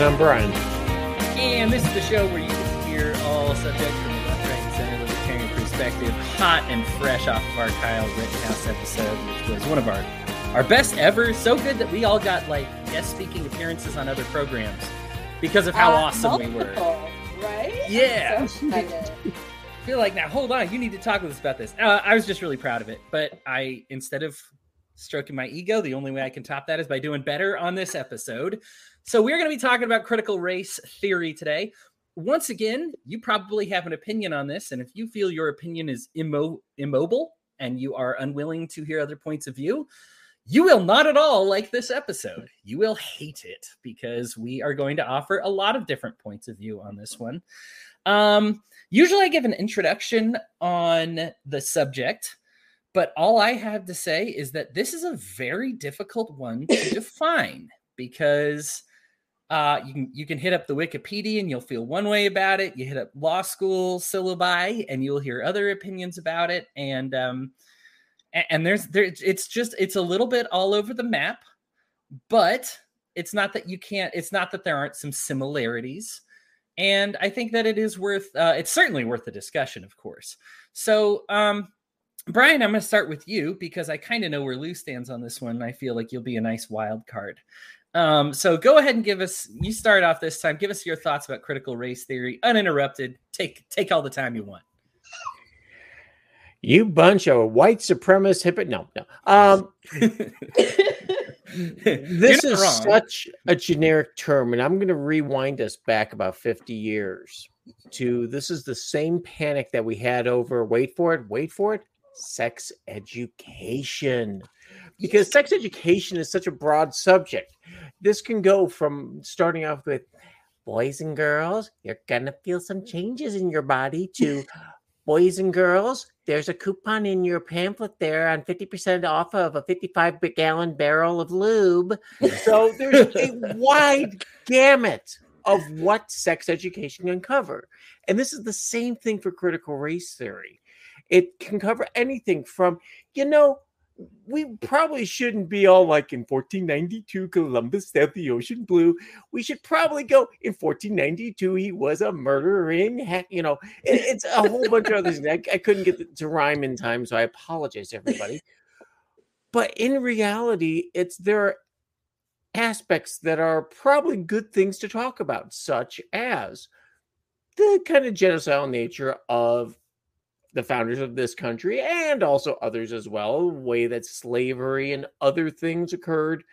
And I'm Brian. and this is the show where you can hear all subjects from the left, right, and center libertarian perspective, hot and fresh off of our Kyle Rittenhouse episode, which was one of our our best ever. So good that we all got like guest speaking appearances on other programs because of how Uh, awesome we were. Right? Yeah. So. I feel like now hold on you need to talk with us about this uh, i was just really proud of it but i instead of stroking my ego the only way i can top that is by doing better on this episode so we're going to be talking about critical race theory today. Once again you probably have an opinion on this and if you feel your opinion is immo- immobile and you are unwilling to hear other points of view you will not at all like this episode. You will hate it because we are going to offer a lot of different points of view on this one. Um Usually I give an introduction on the subject, but all I have to say is that this is a very difficult one to define because uh, you can you can hit up the Wikipedia and you'll feel one way about it. You hit up law school syllabi and you'll hear other opinions about it. And um, and there's there it's just it's a little bit all over the map, but it's not that you can't. It's not that there aren't some similarities and I think that it is worth. Uh, it's certainly worth the discussion, of course. So, um, Brian, I'm going to start with you because I kind of know where Lou stands on this one. I feel like you'll be a nice wild card. Um, so go ahead and give us. You start off this time. Give us your thoughts about critical race theory, uninterrupted. Take take all the time you want. You bunch of white supremacist hippo. No, no. Um, this is wrong. such a generic term, and I'm going to rewind us back about 50 years to this is the same panic that we had over. Wait for it. Wait for it. Sex education, because sex education is such a broad subject. This can go from starting off with boys and girls. You're gonna feel some changes in your body to boys and girls, there's a coupon in your pamphlet there on 50% off of a 55 gallon barrel of lube. So there's a wide gamut of what sex education can cover. And this is the same thing for critical race theory. It can cover anything from, you know, we probably shouldn't be all like in 1492 Columbus sailed the ocean blue. We should probably go in 1492 he was a murdering heck, you know. it- it's a whole bunch of other things. I, I couldn't get to rhyme in time, so I apologize everybody. But in reality, it's there are aspects that are probably good things to talk about, such as the kind of genocidal nature of the founders of this country and also others as well, the way that slavery and other things occurred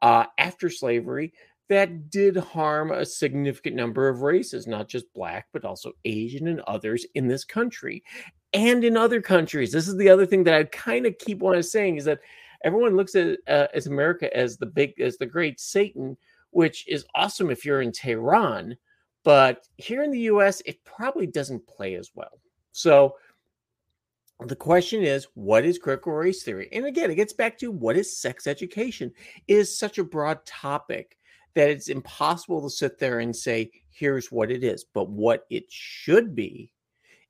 uh, after slavery that did harm a significant number of races, not just black, but also Asian and others in this country and in other countries. This is the other thing that I kind of keep on saying is that everyone looks at uh, as America as the big, as the great Satan, which is awesome if you're in Tehran, but here in the U.S. it probably doesn't play as well. So the question is what is critical race theory? And again it gets back to what is sex education? It is such a broad topic that it's impossible to sit there and say here's what it is but what it should be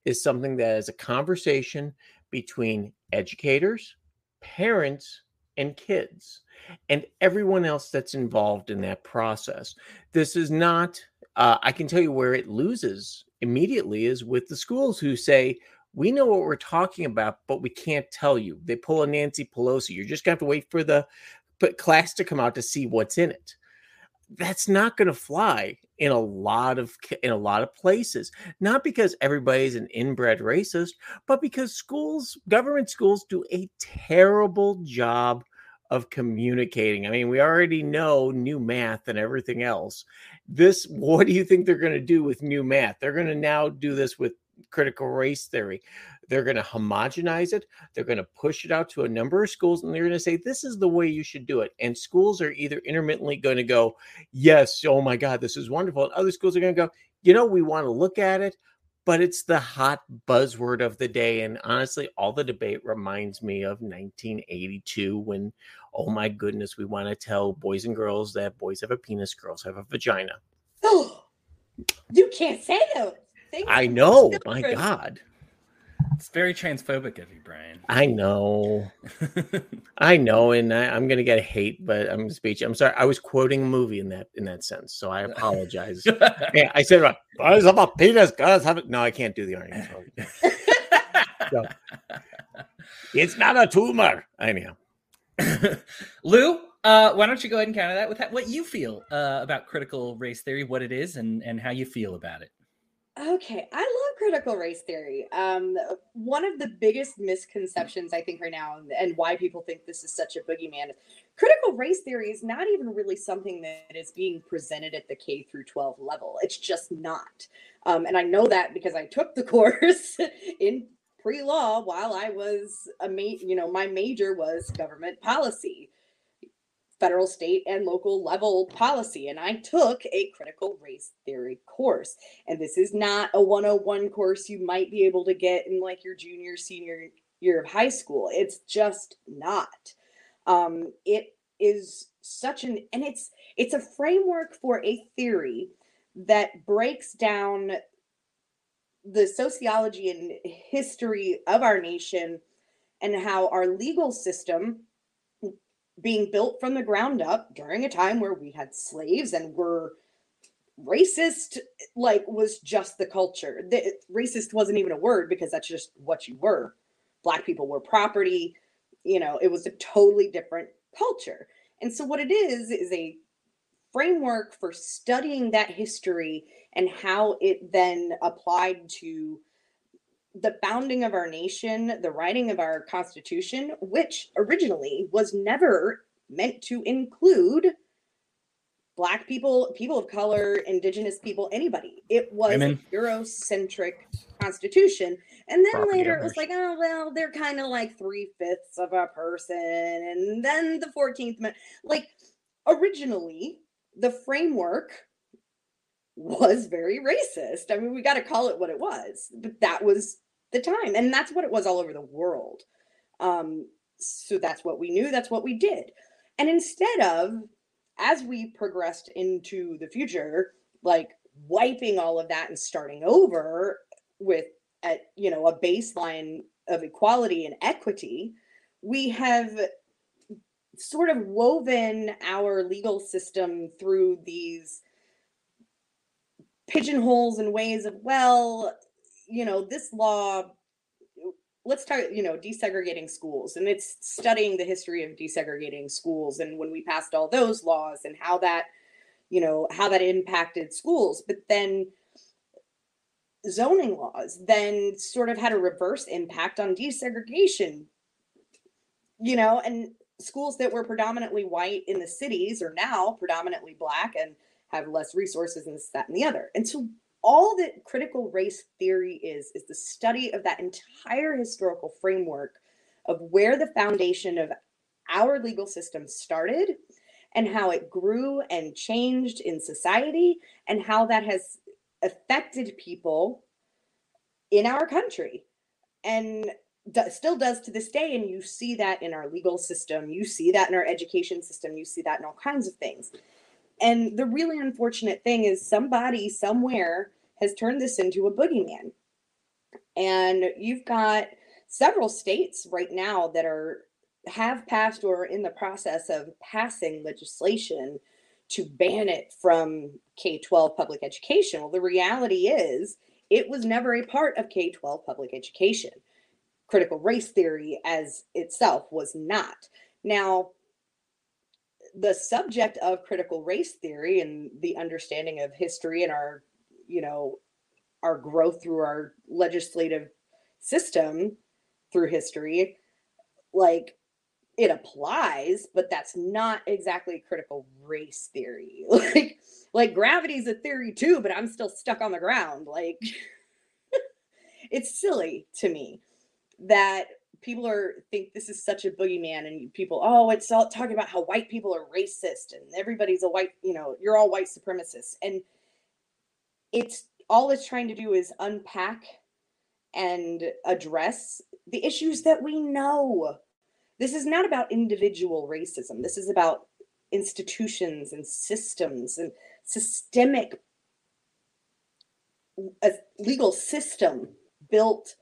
is something that is a conversation between educators parents and kids and everyone else that's involved in that process. This is not uh, i can tell you where it loses immediately is with the schools who say we know what we're talking about, but we can't tell you. They pull a Nancy Pelosi. You're just going to have to wait for the class to come out to see what's in it. That's not going to fly in a lot of in a lot of places. Not because everybody's an inbred racist, but because schools, government schools, do a terrible job of communicating. I mean, we already know new math and everything else. This, what do you think they're going to do with new math? They're going to now do this with critical race theory. They're going to homogenize it. They're going to push it out to a number of schools and they're going to say, this is the way you should do it. And schools are either intermittently going to go, yes, oh my God, this is wonderful. And other schools are going to go, you know, we want to look at it, but it's the hot buzzword of the day. And honestly, all the debate reminds me of 1982 when, oh my goodness, we want to tell boys and girls that boys have a penis, girls have a vagina. You can't say those things. I know, my God. It's very transphobic of you, Brian. I know. I know, and I, am gonna get hate, but I'm speech. I'm sorry. I was quoting a movie in that in that sense, so I apologize. yeah, I said, "Guys have a penis." Guys have it. No, I can't do the Arnie. so, it's not a tumor. Anyhow, Lou, uh, why don't you go ahead and counter that with what you feel uh, about critical race theory, what it is, and and how you feel about it. Okay, I love critical race theory. Um, one of the biggest misconceptions I think right now, and why people think this is such a boogeyman, critical race theory is not even really something that is being presented at the K through 12 level. It's just not. Um, and I know that because I took the course in pre-law while I was a ma- you know my major was government policy federal, state, and local level policy. And I took a critical race theory course. And this is not a 101 course you might be able to get in like your junior, senior year of high school. It's just not. Um, it is such an and it's it's a framework for a theory that breaks down the sociology and history of our nation and how our legal system being built from the ground up during a time where we had slaves and were racist like was just the culture. The, racist wasn't even a word because that's just what you were. Black people were property you know it was a totally different culture. And so what it is is a framework for studying that history and how it then applied to the founding of our nation, the writing of our constitution, which originally was never meant to include black people, people of color, indigenous people, anybody. It was Women. a Eurocentric constitution. And then Property later owners. it was like, oh, well, they're kind of like three fifths of a person. And then the 14th Amendment, like originally, the framework was very racist. I mean, we got to call it what it was, but that was the time. And that's what it was all over the world. Um, so that's what we knew, that's what we did. And instead of, as we progressed into the future, like wiping all of that and starting over with at you know a baseline of equality and equity, we have sort of woven our legal system through these pigeonholes and ways of well you know, this law, let's talk, you know, desegregating schools, and it's studying the history of desegregating schools and when we passed all those laws and how that, you know, how that impacted schools. But then zoning laws then sort of had a reverse impact on desegregation, you know, and schools that were predominantly white in the cities are now predominantly black and have less resources and this, that, and the other. And so all that critical race theory is is the study of that entire historical framework of where the foundation of our legal system started and how it grew and changed in society and how that has affected people in our country and still does to this day. And you see that in our legal system you see that in our education system you see that in all kinds of things and the really unfortunate thing is somebody somewhere has turned this into a boogeyman. And you've got several states right now that are have passed or are in the process of passing legislation to ban it from K 12 public education. Well, the reality is it was never a part of K 12 public education. Critical race theory as itself was not. Now, the subject of critical race theory and the understanding of history and our, you know, our growth through our legislative system through history, like it applies, but that's not exactly critical race theory. like, like gravity's a theory too, but I'm still stuck on the ground. Like, it's silly to me. that people are think this is such a boogeyman and people oh it's all talking about how white people are racist and everybody's a white you know you're all white supremacists. And it's all it's trying to do is unpack and address the issues that we know. This is not about individual racism. This is about institutions and systems and systemic a legal system built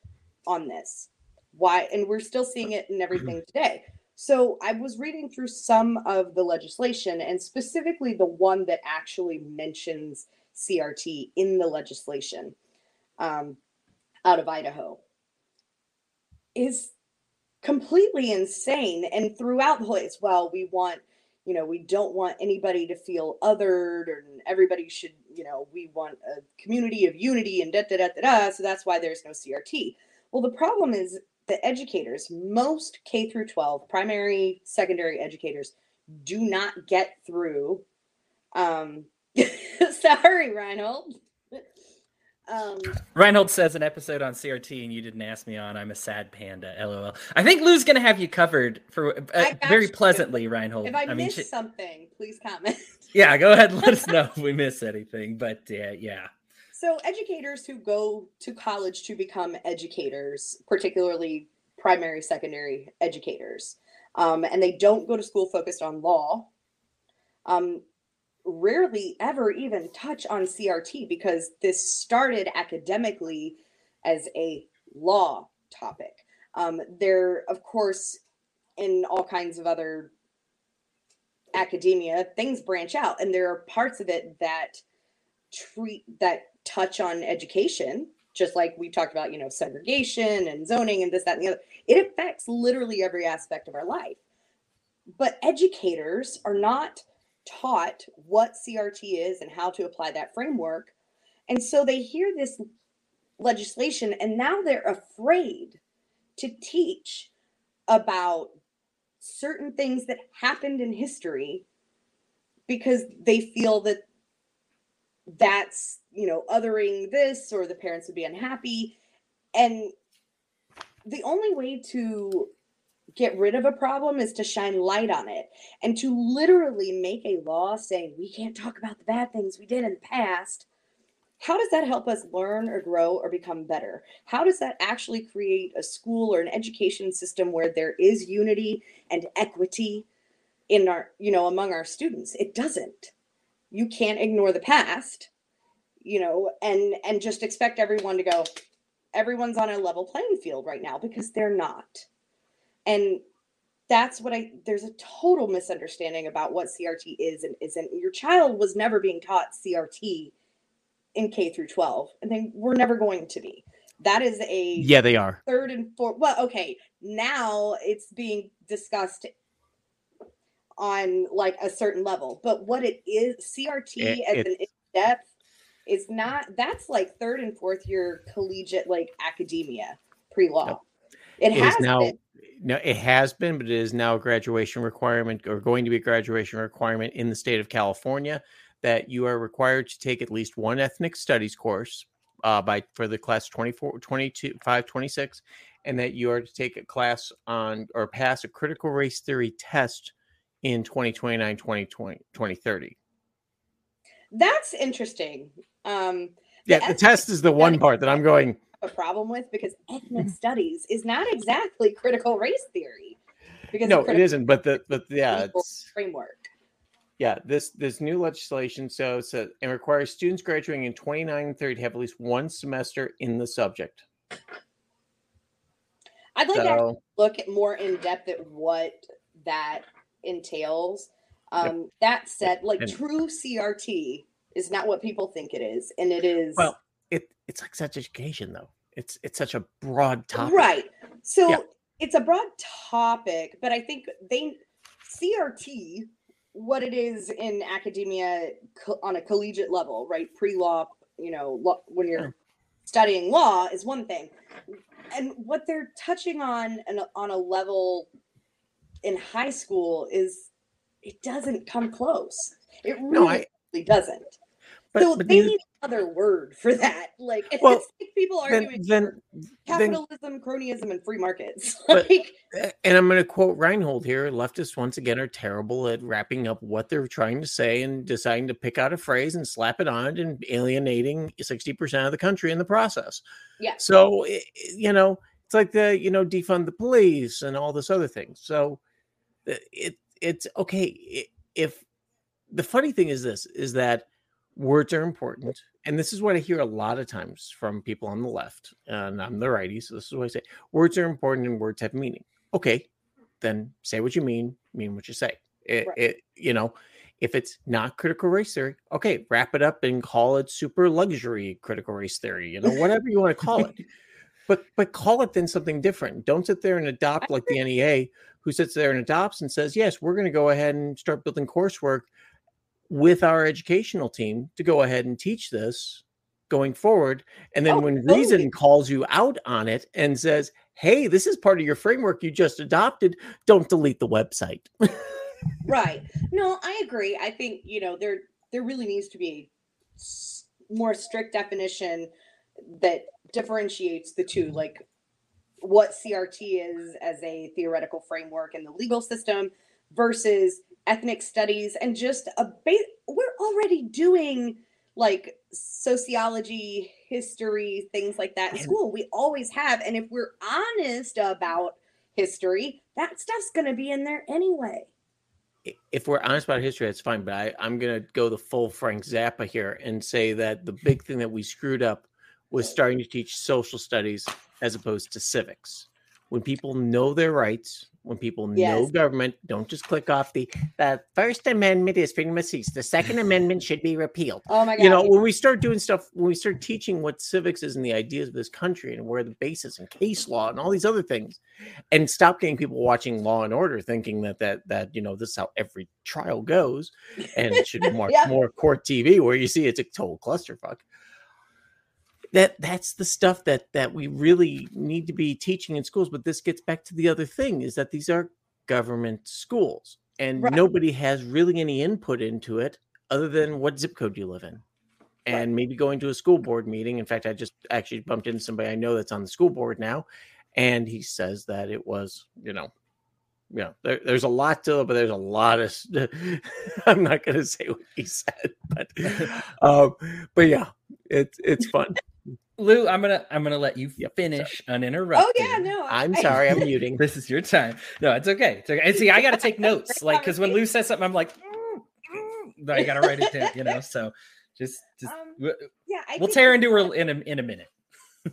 on this why and we're still seeing it in everything today. So i was reading through some of the legislation and specifically the one that actually mentions crt in the legislation um, out of idaho is completely insane. And throughout the whole as well we want you know we don't want anybody to feel othered and everybody should you know we want a community of unity and da da da da da so that's why there's no crt well the problem is the educators most k through 12 primary secondary educators do not get through um sorry reinhold um, Reinhold says an episode on CRT and you didn't ask me on. I'm a sad panda. LOL. I think Lou's gonna have you covered for uh, very pleasantly, Reinhold. If I, I mean, she... something, please comment. yeah, go ahead. And let us know if we miss anything. But uh, yeah. So educators who go to college to become educators, particularly primary, secondary educators, um, and they don't go to school focused on law. Um, rarely ever even touch on CRT because this started academically as a law topic. Um, there, of course, in all kinds of other academia, things branch out, and there are parts of it that treat that touch on education, just like we talked about, you know, segregation and zoning and this, that, and the other. It affects literally every aspect of our life. But educators are not taught what CRT is and how to apply that framework. And so they hear this legislation and now they're afraid to teach about certain things that happened in history because they feel that that's, you know, othering this or the parents would be unhappy. And the only way to get rid of a problem is to shine light on it and to literally make a law saying we can't talk about the bad things we did in the past. How does that help us learn or grow or become better? How does that actually create a school or an education system where there is unity and equity in our you know among our students? It doesn't you can't ignore the past you know and and just expect everyone to go everyone's on a level playing field right now because they're not and that's what I there's a total misunderstanding about what CRT is and isn't. Your child was never being taught CRT in K through 12, and they were never going to be. That is a yeah, they are third and fourth. Well, okay, now it's being discussed on like a certain level, but what it is, CRT it, as an in depth is not. That's like third and fourth year collegiate like academia pre law. It, it has now. Been no, it has been, but it is now a graduation requirement or going to be a graduation requirement in the state of California that you are required to take at least one ethnic studies course uh, by for the class 24, 22, 5, 26, and that you are to take a class on or pass a critical race theory test in 2029, 2020, 2030. That's interesting. Um, yeah, the test is the one part that I'm going a problem with because ethnic studies is not exactly critical race theory. Because no, it isn't. But the but yeah, framework. Yeah, this this new legislation so so it requires students graduating in 29 and 30 to have at least one semester in the subject. I'd like so, to look at more in depth at what that entails. Um, yep. That said, like and, true CRT is not what people think it is, and it is well it it's like such education though. It's it's such a broad topic. Right. So yeah. it's a broad topic, but I think they CRT what it is in academia on a collegiate level, right? Pre-law, you know, law, when you're yeah. studying law is one thing. And what they're touching on and on a level in high school is it doesn't come close. It really no, I, doesn't. But, so but they the- need another word for that. Like it's Well, like people arguing then, for then capitalism, cronyism, and free markets. But- like and I'm going to quote Reinhold here. Leftists once again are terrible at wrapping up what they're trying to say and deciding to pick out a phrase and slap it on and alienating 60% of the country in the process. Yeah. So, you know, it's like the, you know, defund the police and all this other things. So it it's okay if the funny thing is this is that words are important and this is what i hear a lot of times from people on the left and i'm the righty so this is what i say words are important and words have meaning. Okay then say what you mean mean what you say. It, Right. it you know if it's not critical race theory okay wrap it up and call it super luxury critical race theory you know whatever you want to call it. But but call it then something different. Don't sit there and adopt like the nea who sits there and adopts and says yes we're going to go ahead and start building coursework with our educational team to go ahead and teach this going forward and then Oh, when totally. reason calls you out on it and says hey this is part of your framework you just adopted don't delete the website right. No, I agree. I think you know there there really needs to be more strict definition that differentiates the two, like what CRT is as a theoretical framework in the legal system versus ethnic studies and just a ba- we're already doing like sociology, history, things like that in school. We always have and if we're honest about history, that stuff's going to be in there anyway. if we're honest about history, that's fine. But I, I'm going to go the full Frank Zappa here and say that the big thing that we screwed up was starting to teach social studies as opposed to civics. When people know their rights, when people know government, don't just click off the the First Amendment is freedom of speech. The Second Amendment should be repealed. Oh my god. You know, when we start doing stuff, when we start teaching what civics is and the ideas of this country and where the basis and case law and all these other things, and stop getting people watching Law and Order thinking that that that you know this is how every trial goes, and it should be more Yeah. more court TV where you see it's a total clusterfuck. That that's the stuff that that we really need to be teaching in schools. But this gets back to the other thing is that these are government schools, and Right. nobody has really any input into it other than what zip code you live in and maybe going to a school board meeting. In fact, I just actually bumped into somebody I know that's on the school board now, and he says that it was, you know, you know, there, there's a lot to it, but there's a lot of. I'm not going to say what he said, but, um, but yeah, it's it's fun. Lou, I'm gonna I'm gonna let you Yep, finish uninterrupted. Oh yeah, no. I'm I- sorry, I'm muting. This is your time. No, it's okay. It's okay. And see, I got to take notes, like because when Lou says something, I'm like, "Mm, mm," I got to write it down, you know. So just, just Um, w- Yeah, I we'll think tear into her in a in a minute.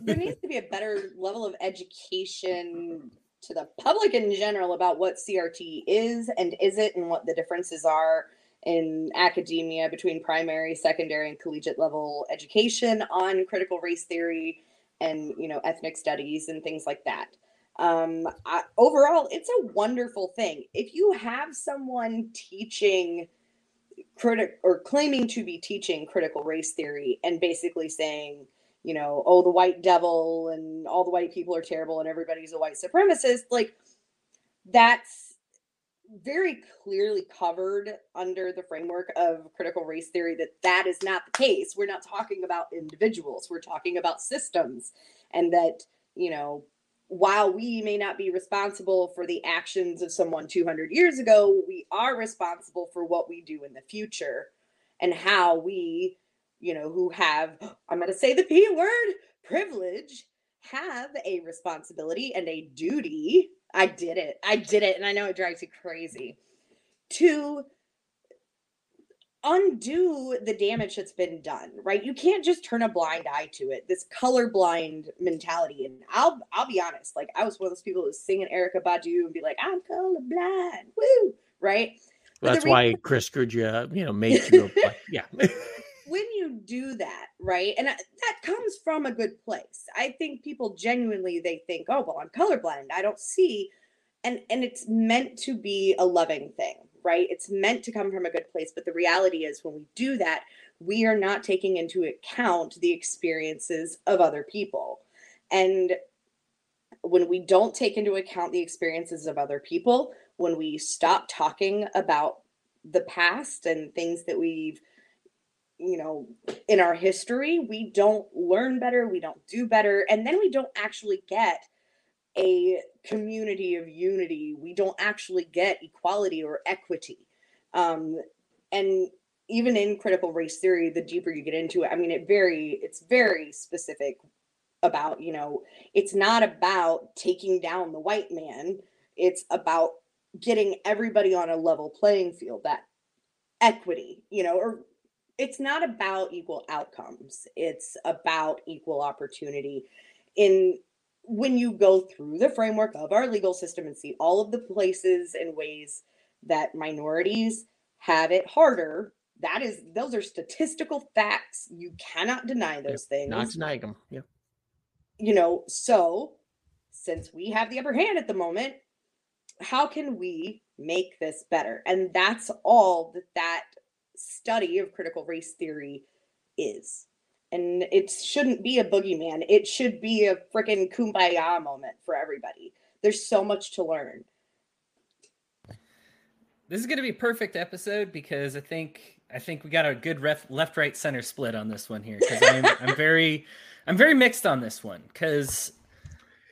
there needs to be a better level of education to the public in general about what CRT is and is it and what the differences are in academia between primary, secondary, and collegiate level education on critical race theory and you know ethnic studies and things like that. Um, I, overall, it's a wonderful thing. If you have someone teaching critic or claiming to be teaching critical race theory and basically saying you know, oh, the white devil and all the white people are terrible and everybody's a white supremacist, like that's very clearly covered under the framework of critical race theory that that is not the case. We're not talking about individuals, we're talking about systems, and that, you know, while we may not be responsible for the actions of someone 200 years ago, we are responsible for what we do in the future and how we you know, who have, I'm going to say the P word, privilege, have a responsibility and a duty. I did it. I did it. And I know it drives you crazy to undo the damage that's been done, right? You can't just turn a blind eye to it. This colorblind mentality. And I'll I'll be honest, like I was one of those people who was singing Erykah Badu and be like, I'm colorblind. Woo! Right? The That's why Chris Scrooge, you know, made you. Yeah, when you do that, right, and uh, that comes from a good place. I think people genuinely they think, "Oh, well, I'm colorblind. I don't see," and and it's meant to be a loving thing, right? It's meant to come from a good place. But the reality is, when we do that, we are not taking into account the experiences of other people, and when we don't take into account the experiences of other people, when we stop talking about the past and things that we've you know, in our history, we don't learn better, we don't do better, and then we don't actually get a community of unity. We don't actually get equality or equity. Um, and even in critical race theory, the deeper you get into it, I mean, it very, it's very specific about, you know, it's not about taking down the white man. It's about getting everybody on a level playing field, that equity, you know, or it's not about equal outcomes. It's about equal opportunity. In when you go through the framework of our legal system and see all of the places and ways that minorities have it harder, that is those are statistical facts. You cannot deny those Yep, things Not denying them. Yeah. you know, so since we have the upper hand at the moment, how can we make this better? And that's all that that study of critical race theory is. And it shouldn't be a boogeyman. It should be a freaking kumbaya moment for everybody. There's so much to learn. This is going to be a perfect episode because I think I think we got a good ref, left right center split on this one here because I'm I'm very I'm very mixed on this one because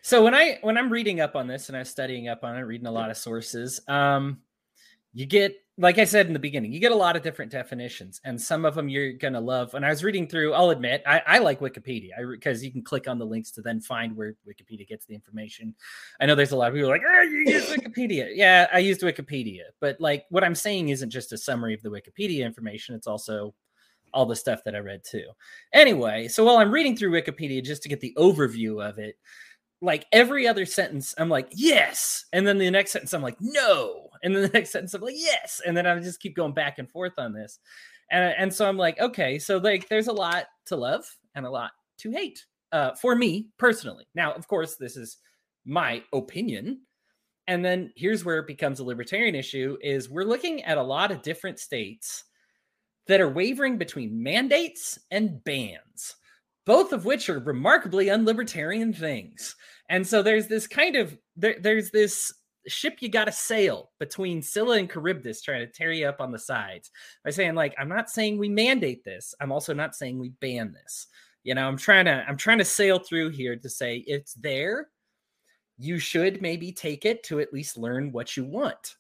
so when I when I'm reading up on this and I'm studying up on it, reading a lot of sources, um, you get like I said in the beginning, you get a lot of different definitions, and some of them you're gonna love. And I was reading through, I'll admit, I, I like Wikipedia because you can click on the links to then find where Wikipedia gets the information. I know there's a lot of people like, oh, you use Wikipedia. yeah, I used Wikipedia, but like what I'm saying isn't just a summary of the Wikipedia information; it's also all the stuff that I read too. Anyway, so while I'm reading through Wikipedia just to get the overview of it, like every other sentence, I'm like, yes. And then the next sentence, I'm like, no. And then the next sentence, I'm like, yes. And then I just keep going back and forth on this. And, and so I'm like, okay, so like there's a lot to love and a lot to hate uh, for me personally. Now, of course, this is my opinion. And then here's where it becomes a libertarian issue is we're looking at a lot of different states that are wavering between mandates and bans both of which are remarkably unlibertarian things. And so there's this kind of there, there's this ship you got to sail between Scylla and Charybdis trying to tear you up on the sides by saying like I'm not saying we mandate this. I'm also not saying we ban this. You know, I'm trying to I'm trying to sail through here to say it's there. You should maybe take it to at least learn what you want.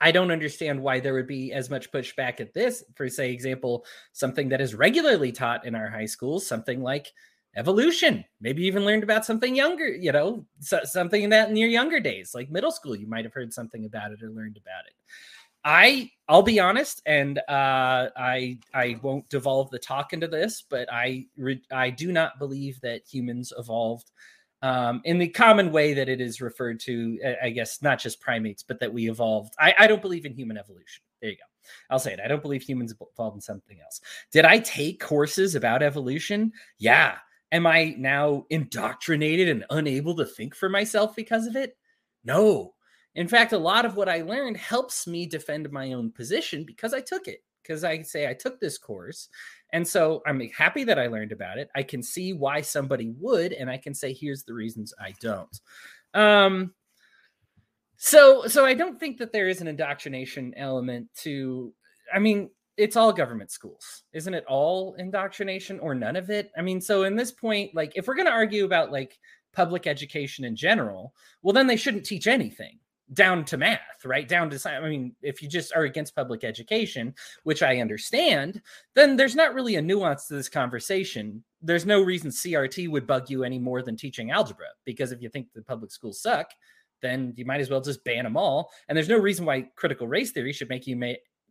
I don't understand why there would be as much pushback at this. For say, example, something that is regularly taught in our high schools, something like evolution. Maybe even learned about something younger, you know, so, something that in your younger days, like middle school, you might have heard something about it or learned about it. I I'll be honest, and uh, I I won't devolve the talk into this, but I re- I do not believe that humans evolved um, in the common way that it is referred to, I guess, not just primates, but that we evolved. I, I, don't believe in human evolution. There you go. I'll say it. I don't believe humans evolved in something else. Did I take courses about evolution? Yeah. Am I now indoctrinated and unable to think for myself because of it? No. In fact, a lot of what I learned helps me defend my own position because I took it. Because I say I took this course and so I'm happy that I learned about it. I can see why somebody would, and I can say, here's the reasons I don't. Um, so so I don't think that there is an indoctrination element to I mean, it's all government schools. Isn't it all indoctrination or none of it? I mean, so in this point, like if we're gonna argue about like public education in general, well, then they shouldn't teach anything down to math, right? Down to I mean, if you just are against public education, which I understand, then there's not really a nuance to this conversation. There's no reason CRT would bug you any more than teaching algebra because if you think the public schools suck, then you might as well just ban them all. And there's no reason why critical race theory should make you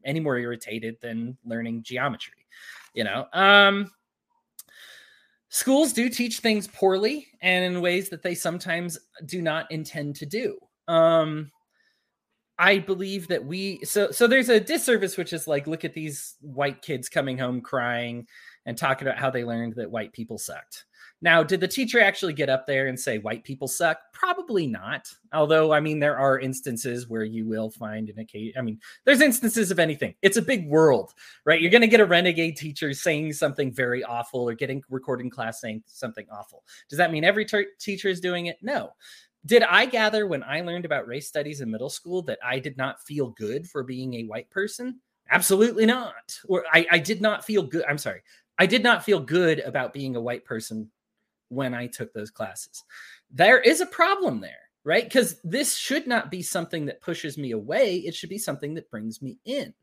any more irritated than learning geometry. You know, um, schools do teach things poorly and in ways that they sometimes do not intend to do um I believe that we so so there's a disservice which is like look at these white kids coming home crying and talking about how they learned that white people sucked. Now, did the teacher actually get up there and say white people suck? Probably not. Although, I mean, there are instances where you will find an occasion. I mean, there's instances of anything. It's a big world, right? You're going to get a renegade teacher saying something very awful or getting recording class saying something awful. Does that mean every ter- teacher is doing it? No. Did I gather when I learned about race studies in middle school that I did not feel good for being a white person? Absolutely not. Or I, I did not feel good. I'm sorry. I did not feel good about being a white person when I took those classes. There is a problem there right? Because this should not be something that pushes me away. It should be something that brings me in.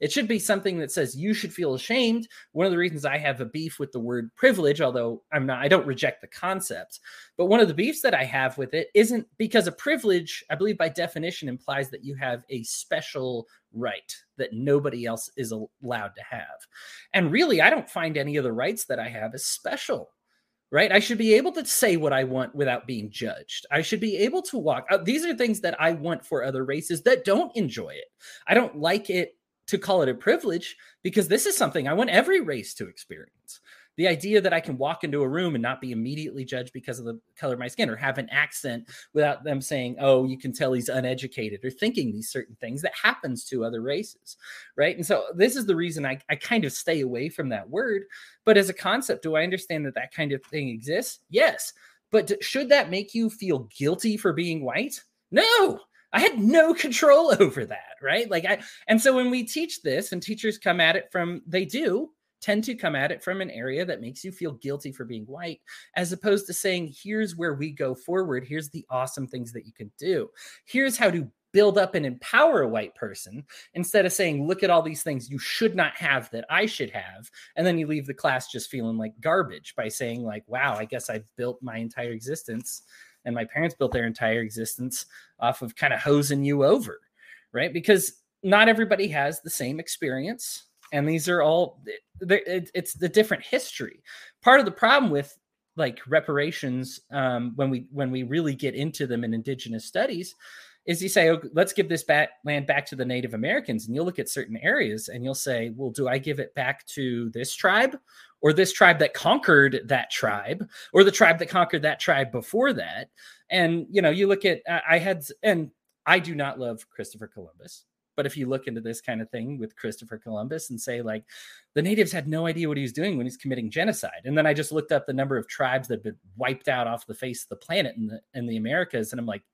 It should be something that says you should feel ashamed. One of the reasons I have a beef with the word privilege, although I'm not, I don't reject the concept, but one of the beefs that I have with it isn't because a privilege, I believe by definition, implies that you have a special right that nobody else is allowed to have. And really, I don't find any of the rights that I have as special right? I should be able to say what I want without being judged. I should be able to walk. Uh, these are things that I want for other races that don't enjoy it. I don't like it to call it a privilege because this is something I want every race to experience the idea that I can walk into a room and not be immediately judged because of the color of my skin or have an accent without them saying, oh, you can tell he's uneducated or thinking these certain things that happens to other races. Right. And so this is the reason I, I kind of stay away from that word. But as a concept, do I understand that that kind of thing exists? Yes. But should that make you feel guilty for being white? No, I had no control over that, right? Like I and so when we teach this and teachers come at it from they do tend to come at it from an area that makes you feel guilty for being white, as opposed to saying, here's where we go forward. Here's the awesome things that you can do. Here's how to build up and empower a white person instead of saying, look at all these things you should not have that I should have. And then you leave the class just feeling like garbage by saying, like, wow, I guess I've built my entire existence and my parents built their entire existence off of kind of hosing you over, right? Because not everybody has the same experience and these are all it's the different history. Part of the problem with like reparations um, when we when we really get into them in indigenous studies is you say oh, let's give this back, land back to the native americans and you'll look at certain areas and you'll say well do i give it back to this tribe or this tribe that conquered that tribe or the tribe that conquered that tribe before that? And you know you look at i had and i do not love christopher columbus but if you look into this kind of thing with Christopher Columbus and say, like, the natives had no idea what he was doing when he's committing genocide. And then I just looked up the number of tribes that have been wiped out off the face of the planet in the in the Americas, and I'm like,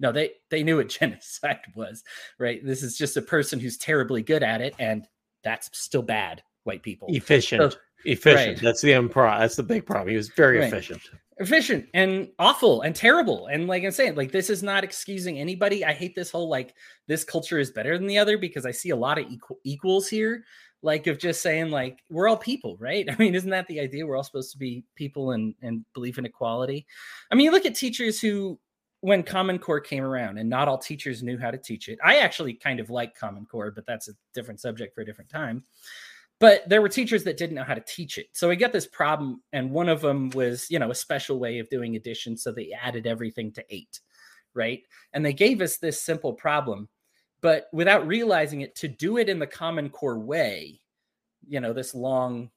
no, they they knew what genocide was, right? This is just a person who's terribly good at it, and that's still bad, white people. Efficient. So, efficient. Right. That's the improv. That's the big problem. He was very right. efficient efficient and awful and terrible. And like I'm saying, like this is not excusing anybody. I hate this whole like this culture is better than the other because I see a lot of equal, equals here. Like of just saying like we're all people, right? I mean, isn't that the idea? We're all supposed to be people and and believe in equality. I mean, you look at teachers who when Common Core came around, and not all teachers knew how to teach it. I actually kind of like Common Core, but that's a different subject for a different time but there were teachers that didn't know how to teach it. So we got this problem, and one of them was, you know, a special way of doing addition. So they added everything to eight, right? And they gave us this simple problem, but without realizing it, to do it in the Common Core way, you know, this long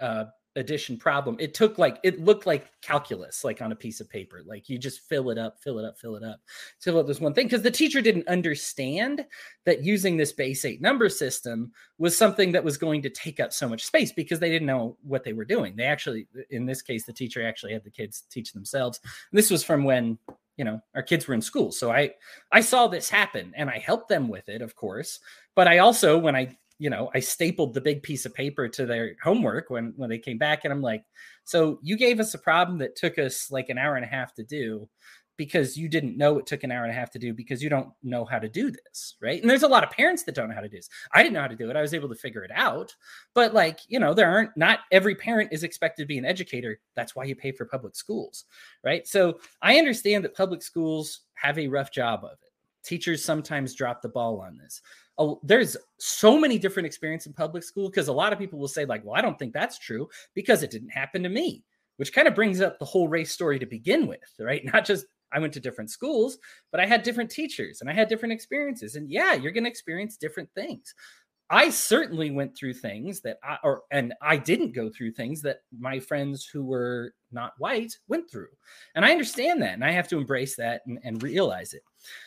uh, addition problem. It took like it looked like calculus like on a piece of paper. Like you just fill it up fill it up fill it up fill up this one thing. Because the teacher didn't understand that using this base eight number system was something that was going to take up so much space because they didn't know what they were doing. They actually in this case the teacher actually had the kids teach themselves. And this was from when you know our kids were in school. So i i saw this happen and i helped them with it of course. But i also when i you know, I stapled the big piece of paper to their homework when when they came back, and I'm like, so you gave us a problem that took us like an hour and a half to do because you didn't know it took an hour and a half to do because you don't know how to do this, right? And there's a lot of parents that don't know how to do this. I didn't know how to do it. I was able to figure it out, but like you know, there aren't not every parent is expected to be an educator. That's why you pay for public schools, right? So I understand that public schools have a rough job of it. Teachers sometimes drop the ball on this a, there's so many different experience in public school because a lot of people will say like well i don't think that's true because it didn't happen to me which kind of brings up the whole race story to begin with right? Not just i went to different schools but i had different teachers and i had different experiences and yeah you're going to experience different things I certainly went through things that I or and I didn't go through things that my friends who were not white went through. And I understand that and I have to embrace that and, and realize it.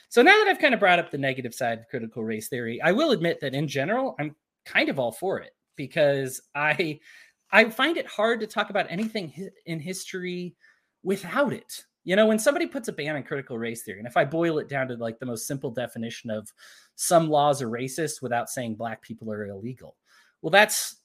So now that I've kind of brought up the negative side of critical race theory, I will admit that in general, I'm kind of all for it because I I find it hard to talk about anything in history without it You know, when somebody puts a ban on critical race theory, and if I boil it down to like the most simple definition of some laws are racist without saying black people are illegal, well, that's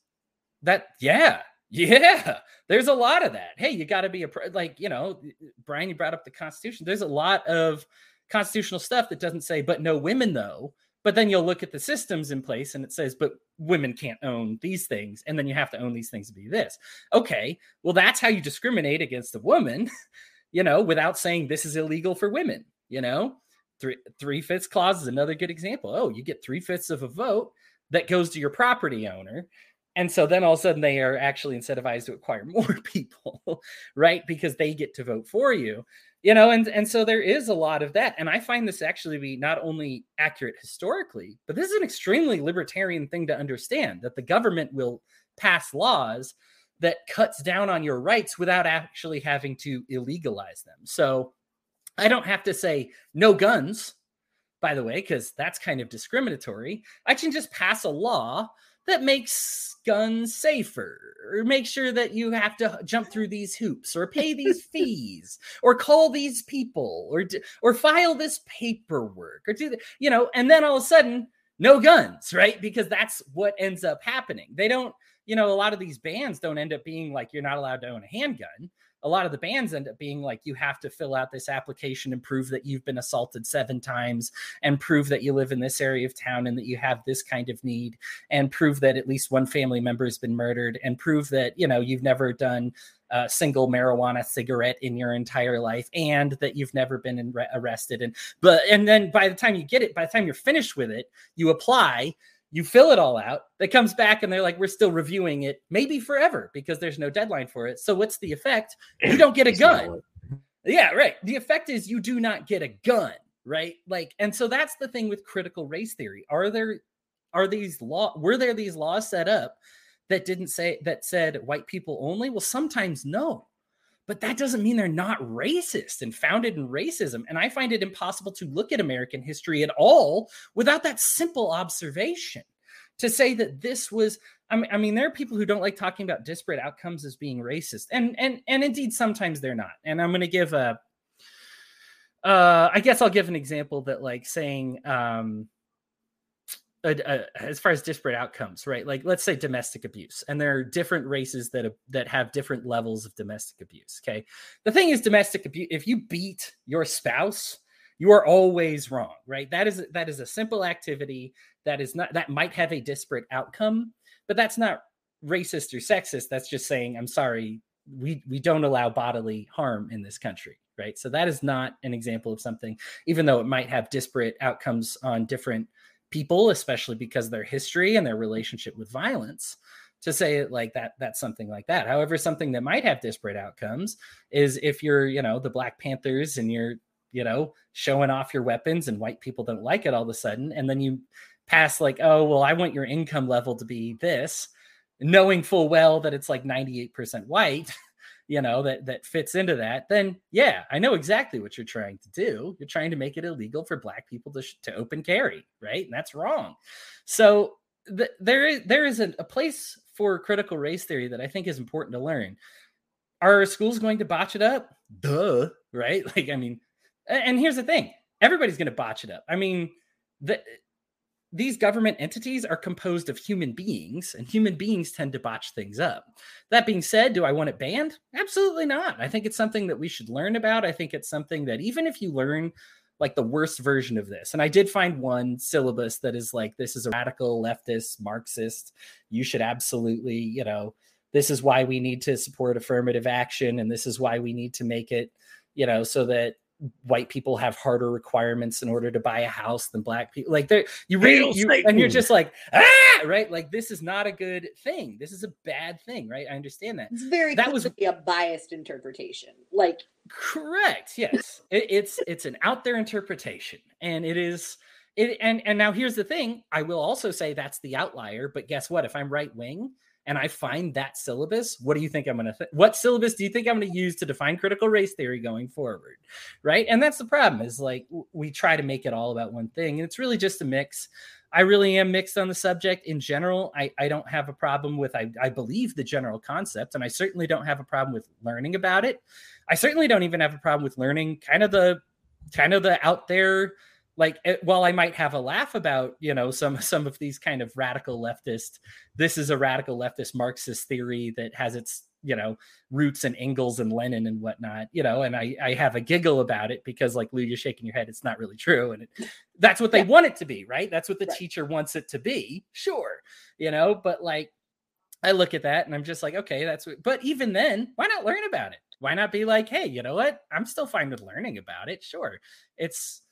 that, yeah, yeah, there's a lot of that. Hey, you got to be a like, you know, Brian, you brought up the Constitution. There's a lot of constitutional stuff that doesn't say, but no women though. But then you'll look at the systems in place and it says, but women can't own these things. And then you have to own these things to be this. Okay, well, that's how you discriminate against a woman, you know, without saying this is illegal for women, you know? Three three fifths clause is another good example. Oh, you get three fifths of a vote that goes to your property owner and so then all of a sudden they are actually incentivized to acquire more people, right? Because they get to vote for you. You know, and, and so there is a lot of that. And I find this actually to be not only accurate historically, but this is an extremely libertarian thing to understand that the government will pass laws that cuts down on your rights without actually having to illegalize them. So I don't have to say no guns, by the way, because that's kind of discriminatory. I can just pass a law that makes guns safer or make sure that you have to jump through these hoops or pay these fees or call these people or or file this paperwork or do the, you know and then all of a sudden no guns right because that's what ends up happening they don't you know a lot of these bans don't end up being like you're not allowed to own a handgun. A lot of the bans end up being like you have to fill out this application and prove that you've been assaulted seven times and prove that you live in this area of town and that you have this kind of need and prove that at least one family member has been murdered and prove that you know you've never done a single marijuana cigarette in your entire life and that you've never been arrested and but and then by the time you get it by the time you're finished with it you apply you fill it all out. That comes back and they're like, we're still reviewing it, maybe forever because there's no deadline for it. So what's the effect? You don't get a gun. Yeah, right. The effect is you do not get a gun, right? Like, and so that's the thing with critical race theory. Are there are these law were there these laws set up that didn't say that said white people only? Well, sometimes no but that doesn't mean they're not racist and founded in racism. And I find it impossible to look at American history at all without that simple observation to say that this was. I mean, there are people who don't like talking about disparate outcomes as being racist, and and and indeed sometimes they're not. And I'm going to give a. Uh, I guess I'll give an example that, like, saying, um, as far as disparate outcomes, right? Like let's say domestic abuse, and there are different races that that have different levels of domestic abuse. Okay, the thing is, domestic abuse. If you beat your spouse, you are always wrong, right? That is that is a simple activity that is not that might have a disparate outcome, but that's not racist or sexist. That's just saying, I'm sorry, we we don't allow bodily harm in this country, right? So that is not an example of something, even though it might have disparate outcomes on different people, especially because their history and their relationship with violence, to say it like that, that's something like that. However, something that might have disparate outcomes is if you're, you know, the Black Panthers and you're, you know, showing off your weapons and white people don't like it all of a sudden. And then you pass like, oh, well, I want your income level to be this, knowing full well that it's like 98% white. You know that that fits into that then yeah i know exactly what you're trying to do. You're trying to make it illegal for black people to, to open carry right? And that's wrong. So the, there is there is a, a place for critical race theory that i think is important to learn. Are schools going to botch it up? Duh right? Like i mean and here's the thing. Everybody's going to botch it up. I mean the these government entities are composed of human beings, and human beings tend to botch things up. That being said, do I want it banned? Absolutely not. I think it's something that we should learn about. I think it's something that even if you learn like the worst version of this, and I did find one syllabus that is like, this is a radical leftist Marxist. You should absolutely, you know, this is why we need to support affirmative action, and this is why we need to make it, you know, so that white people have harder requirements in order to buy a house than black people. Like they you read you, and you're just like ah right. Like this is not a good thing. This is a bad thing, right? I understand that. It's very that was a biased interpretation. Like correct. Yes, it, it's it's an out there interpretation, and it is. It, and and now here's the thing. I will also say that's the outlier. But guess what? If I'm right wing, and I find that syllabus, what do you think I'm going to th- what syllabus do you think I'm going to use to define critical race theory going forward? Right? And that's the problem is like we try to make it all about one thing and it's really just a mix I really am mixed on the subject in general. I, I don't have a problem with, I, I believe the general concept, and I certainly don't have a problem with learning about it. I certainly don't even have a problem with learning kind of the, kind of the out there, like, it, eh, while I might have a laugh about, you know, some, some of these kind of radical leftist, this is a radical leftist Marxist theory that has its you know roots and Engels and Lenin and whatnot, you know, and I I have a giggle about it because like Lou, you're shaking your head, it's not really true, and it, that's what they yeah. want it to be, right? That's what the right. teacher wants it to be, sure, you know, but like I look at that and I'm just like, okay, that's what, but even then, why not learn about it? Why not be like, hey, you know what? I'm still fine with learning about it. Sure. It's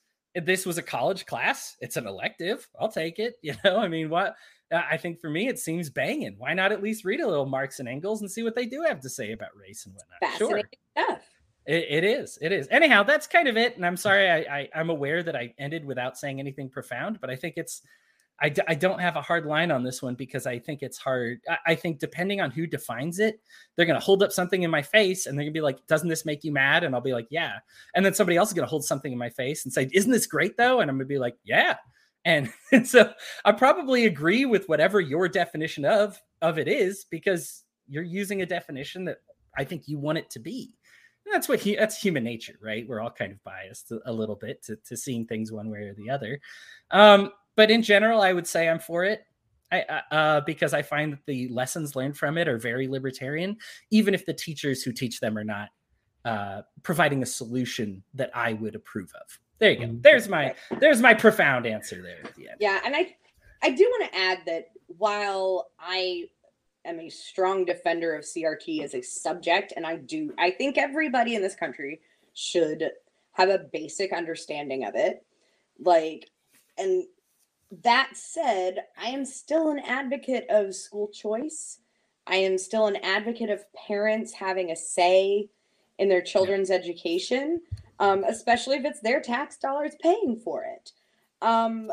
this was a college class, it's an elective. I'll take it. You know, I mean, what uh, I think for me, it seems banging. Why not at least read a little Marx and Engels and see what they do have to say about race and whatnot? Sure. Stuff. It, it is. It is. Anyhow, that's kind of it. And I'm sorry, I, I, I'm aware that I ended without saying anything profound, but I think it's, I d- I don't have a hard line on this one because I think it's hard. I, I think depending on who defines it, they're going to hold up something in my face and they're going to be like, doesn't this make you mad? And I'll be like, yeah. And then somebody else is going to hold something in my face and say, isn't this great though? And I'm going to be like, yeah. And, and so I probably agree with whatever your definition of of it is because you're using a definition that I think you want it to be. And that's what he that's human nature, right? We're all kind of biased a, a little bit to, to seeing things one way or the other. Um, but in general, I would say I'm for it. I, uh, because I find that the lessons learned from it are very libertarian, even if the teachers who teach them are not uh, providing a solution that I would approve of. There you go. Mm-hmm. There's my there's my profound answer there at the end. Yeah, and I I do want to add that while I am a strong defender of CRT as a subject, and I do I think everybody in this country should have a basic understanding of it. Like, and that said, I am still an advocate of school choice. I am still an advocate of parents having a say in their children's education um, especially if it's their tax dollars paying for it. Um,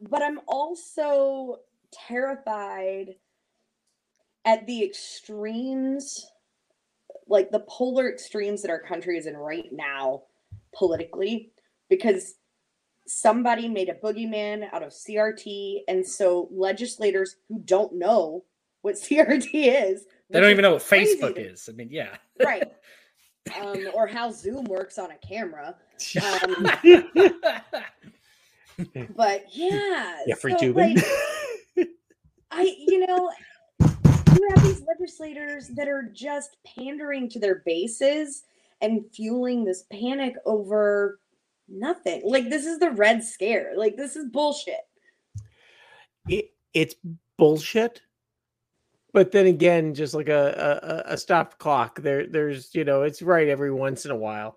but I'm also terrified at the extremes, like the polar extremes that our country is in right now politically, because somebody made a boogeyman out of CRT. And so legislators who don't know what CRT is, they don't even know what Facebook is. I mean, yeah. right. um, or how Zoom works on a camera. Um, but yeah, yeah, for so, like, I, you know, you have these legislators that are just pandering to their bases and fueling this panic over nothing. Like this is the red scare. Like this is bullshit. It, it's bullshit but then again, just like a, a, a stopped clock, there there's you know it's right every once in a while.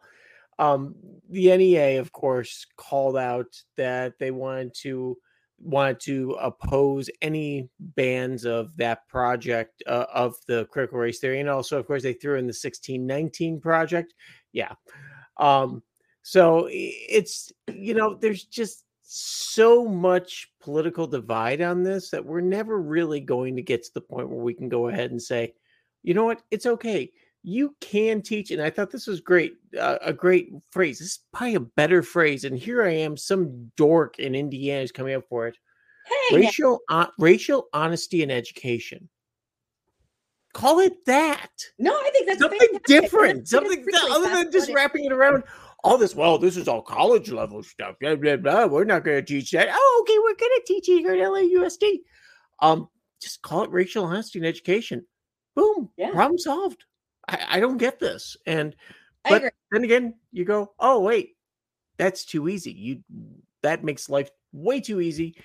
Um, the NEA, of course, called out that they wanted to wanted to oppose any bans of that project uh, of the critical race theory, and also, of course, they threw in the 1619 project. Yeah, um, so it's you know there's just so much political divide on this that we're never really going to get to the point where we can go ahead and say, you know what, it's okay. You can teach, and I thought this was great, uh, a great phrase. This is probably a better phrase. And here I am, some dork in Indiana is coming up for it. Hey, racial, uh, racial honesty and education. Call it that. No, I think that's something fantastic. different. That's something other than just wrapping it around all this, well, this is all college level stuff. Blah, blah, blah. We're not going to teach that. Oh, okay, we're going to teach it here at LAUSD. Um, just call it racial honesty and education. Boom, yeah. problem solved. I, I don't get this. And but then again, you go, oh wait, that's too easy. You that makes life way too easy,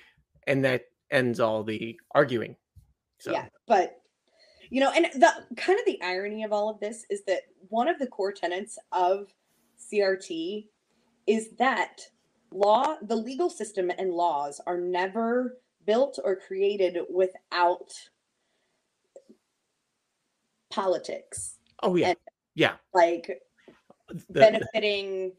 and that ends all the arguing. So. Yeah, but you know, and the kind of the irony of all of this is that one of the core tenets of CRT is that law, the legal system and laws are never built or created without politics. Oh yeah. And, yeah. Like the, benefiting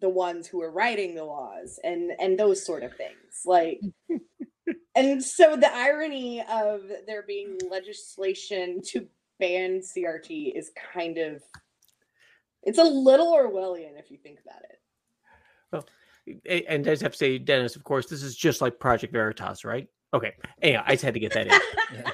the ones who are writing the laws and and those sort of things. Like and so the irony of there being legislation to ban CRT is kind of it's a little Orwellian if you think about it. Well, and I just have to say, Dennis, of course, this is just like Project Veritas, right? Okay. Anyhow, I just had to get that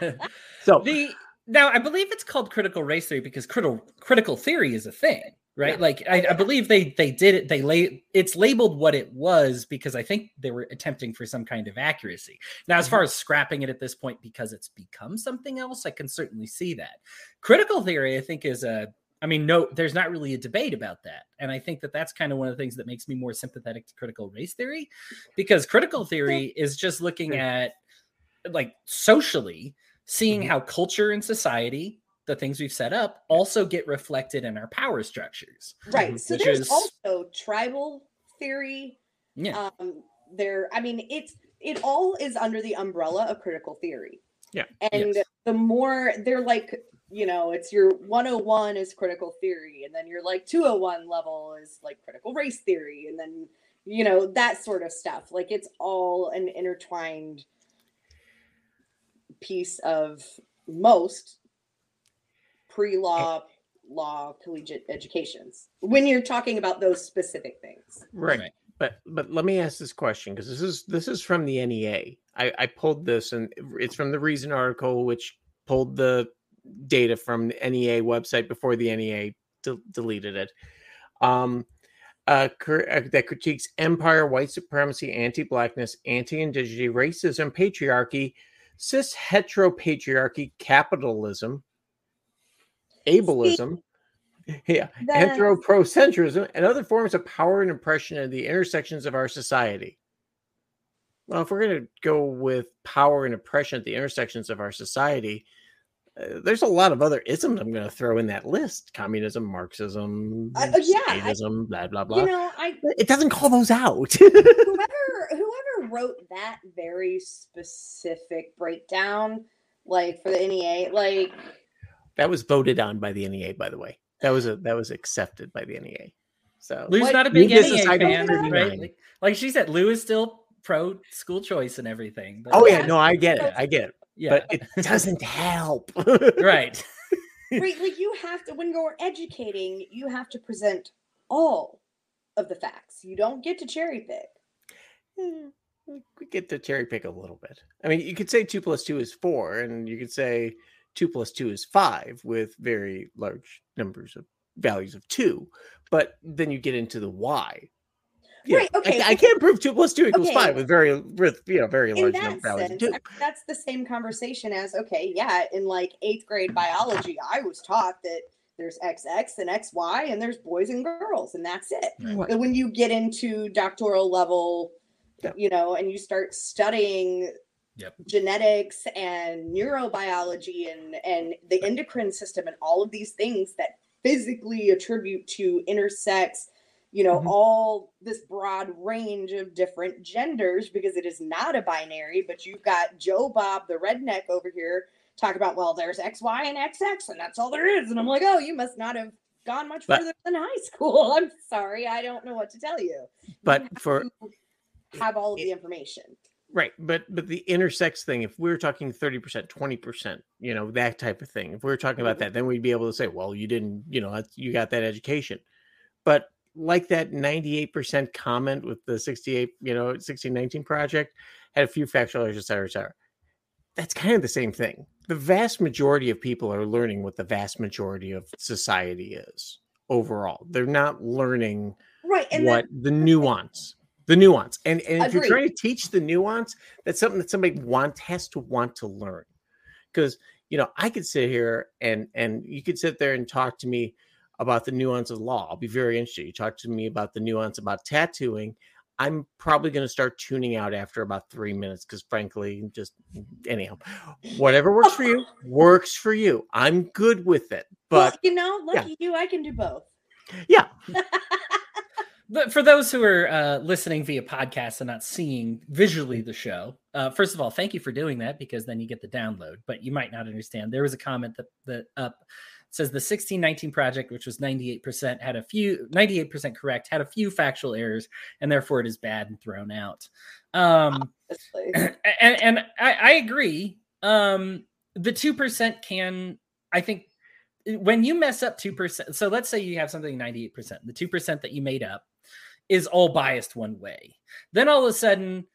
in. so the now I believe it's called critical race theory because critical critical theory is a thing, right? Yeah. Like I, I, believe they they did it. They lay it's labeled what it was because I think they were attempting for some kind of accuracy. Now, as mm-hmm. far as scrapping it at this point because it's become something else, I can certainly see that. Critical theory, I think, is a I mean, no, there's not really a debate about that. And I think that that's kind of one of the things that makes me more sympathetic to critical race theory because critical theory is just looking at like socially seeing mm-hmm. how culture and society the things we've set up also get reflected in our power structures right so there's is... also tribal theory yeah um there i mean it's it all is under the umbrella of critical theory yeah and yes. the more they're like you know it's your 101 is critical theory and then your like 201 level is like critical race theory and then you know that sort of stuff. Like it's all an intertwined piece of most pre-law law collegiate educations when you're talking about those specific things. Right, right. but but let me ask this question because this is this is from the nea I, I pulled this and it's from the reason article which pulled the data from the nea website before the nea de- deleted it um uh, uh, that critiques empire, white supremacy, anti-blackness, anti-indigeneity, racism, patriarchy, cis heteropatriarchy, capitalism, ableism, yeah, anthropocentrism, and other forms of power and oppression at the intersections of our society. Well, if we're going to go with power and oppression at the intersections of our society, uh, there's a lot of other isms I'm going to throw in that list: communism, Marxism, uh, yeah, statism, I, blah blah blah. You know, I, it doesn't call those out. whoever whoever wrote that very specific breakdown, like for the NEA, like that was voted on by the NEA, by the way. That was a that was accepted by the NEA. So Lou's not a big NEA fan, right? Like, like she said, Lou is still pro school choice and everything. But oh yeah, no, I get it. I get it. Yeah. But it doesn't help. right. right. Like you have to, when you're educating, you have to present all of the facts. You don't get to cherry pick. Hmm, we get to cherry pick a little bit. I mean, you could say two plus two is four, and you could say two plus two is five with very large numbers of values of two. But then you get into the why yeah, right. Okay. I, I, can't prove two plus two equals okay. five with very with you know very large number sense, That's the same conversation as okay, yeah. In like eighth grade biology, I was taught that there's XX and XY and there's boys and girls, and that's it. Right. But when you get into doctoral level, yep. you know, and you start studying yep. genetics and neurobiology and and the endocrine system and all of these things that physically attribute to intersex you know, mm-hmm. all this broad range of different genders because it is not a binary, but you've got Joe Bob, the redneck over here, talk about, well, there's X, Y, and XX, and that's all there is. And I'm like, oh, you must not have gone much but, further than high school. I'm sorry, I don't know what to tell you. But you for have all of the information. Right, but but the intersex thing, if we are talking 30%, 20%, you know, that type of thing, if we are talking about mm-hmm. that, then we'd be able to say, well, you didn't, you know, you got that education. But like that 98% comment with the 68, you know, 1619 project had a few factual errors, et cetera, et cetera. That's kind of the same thing. The vast majority of people are learning what the vast majority of society is overall. They're not learning right and what the nuance. The nuance. And, and if you're trying to teach the nuance, that's something that somebody wants has to want to learn. Because you know, I could sit here and and you could sit there and talk to me about the nuance of law. I'll be very interested. You talk to me about the nuance about tattooing. I'm probably going to start tuning out after about three minutes because, frankly, just anyhow, whatever works for you works for you. I'm good with it. But well, you know, lucky yeah. you, I can do both. Yeah. but for those who are uh, listening via podcast and not seeing visually the show, uh, first of all, thank you for doing that because then you get the download. But you might not understand. There was a comment that that up says the 1619 project, which was 98%, had a few 98% correct, had a few factual errors, and therefore it is bad and thrown out. Um, and, and I, I, agree. Um, the 2% can, I think, when you mess up 2%, so let's say you have something 98%, the 2% that you made up is all biased one way. Then all of a sudden,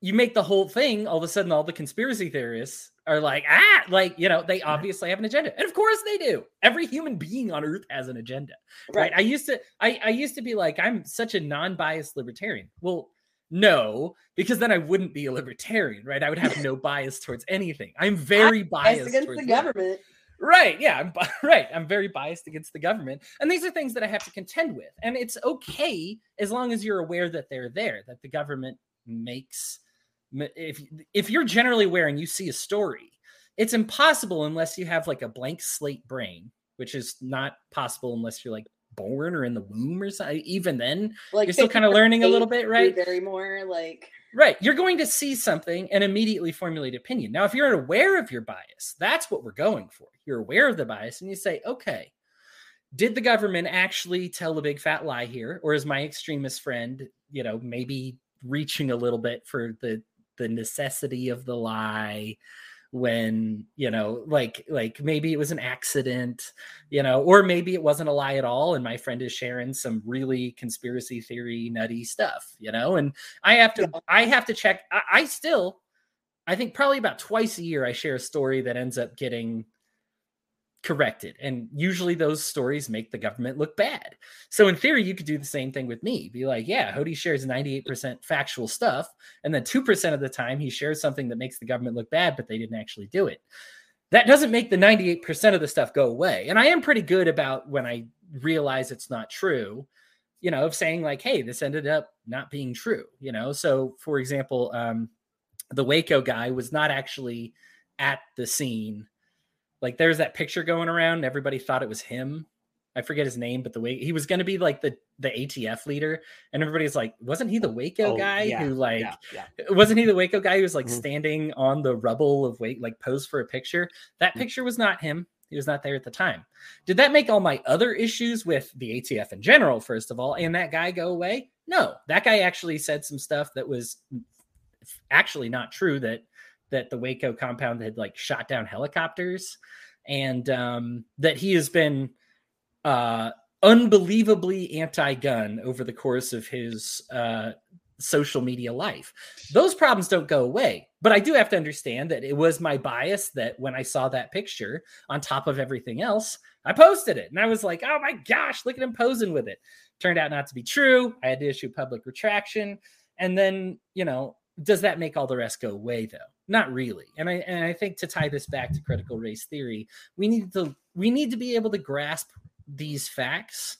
you make the whole thing, all of a sudden, all the conspiracy theorists are like, ah, like, you know, they obviously have an agenda. And of course they do. Every human being on earth has an agenda. Right. right? I used to, I, I used to be like, I'm such a non-biased libertarian. Well, no, because then I wouldn't be a libertarian, right? I would have no bias towards anything. I'm very I'm biased, biased against the government. Right. Yeah. I'm right. I'm very biased against the government. And these are things that I have to contend with. And it's okay as long as you're aware that they're there, that the government makes if if you're generally aware and you see a story, it's impossible unless you have like a blank slate brain, which is not possible unless you're like born or in the womb or something. Even then, like you're still kind of learning a little bit, right? Very more like Right. You're going to see something and immediately formulate opinion. Now, if you're aware of your bias, that's what we're going for. You're aware of the bias and you say, okay, did the government actually tell a big fat lie here? Or is my extremist friend, you know, maybe reaching a little bit for the the necessity of the lie? when you know like like maybe it was an accident you know or maybe it wasn't a lie at all and my friend is sharing some really conspiracy theory nutty stuff you know and i have to i have to check I, I still i think probably about twice a year i share a story that ends up getting corrected. And usually those stories make the government look bad. So in theory, you could do the same thing with me. Be like, yeah, Hody shares 98% factual stuff. And then 2% of the time he shares something that makes the government look bad, but they didn't actually do it. That doesn't make the 98% of the stuff go away. And I am pretty good about when I realize it's not true, you know, of saying like, hey, this ended up not being true, you know? So for example, um, the Waco guy was not actually at the scene like there's that picture going around. Everybody thought it was him. I forget his name, but the way he was going to be like the the ATF leader, and everybody's like, wasn't he the Waco oh, guy yeah, who like yeah, yeah. wasn't he the Waco guy who was like mm-hmm. standing on the rubble of Wake like pose for a picture? That mm-hmm. picture was not him. He was not there at the time. Did that make all my other issues with the ATF in general, first of all, and that guy go away? No, that guy actually said some stuff that was actually not true. That that the Waco compound had like shot down helicopters and um, that he has been uh, unbelievably anti-gun over the course of his uh, social media life. Those problems don't go away, but I do have to understand that it was my bias that when I saw that picture on top of everything else, I posted it and I was like, "Oh my gosh, look at him posing with it." Turned out not to be true. I had to issue public retraction, and then you know, does that make all the rest go away though? Not really. And I and I think to tie this back to critical race theory, we need to we need to be able to grasp these facts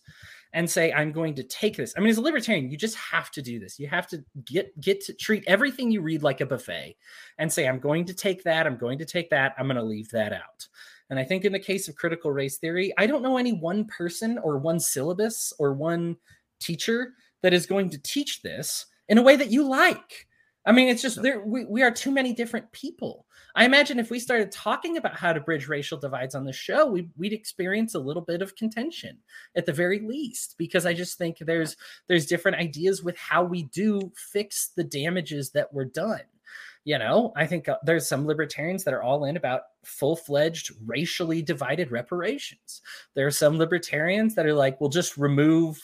and say i'm going to take this. I mean as a libertarian you just have to do this. You have to get get to treat everything you read like a buffet and say i'm going to take that i'm going to take that i'm going to leave that out. And i think in the case of critical race theory i don't know any one person or one syllabus or one teacher that is going to teach this in a way that you like I mean, it's just there. We, we are too many different people. I imagine if we started talking about how to bridge racial divides on the show, we, we'd experience a little bit of contention at the very least, because I just think there's there's different ideas with how we do fix the damages that were done. You know, I think uh, there's some libertarians that are all in about full fledged racially divided reparations. There are some libertarians that are like, we'll just remove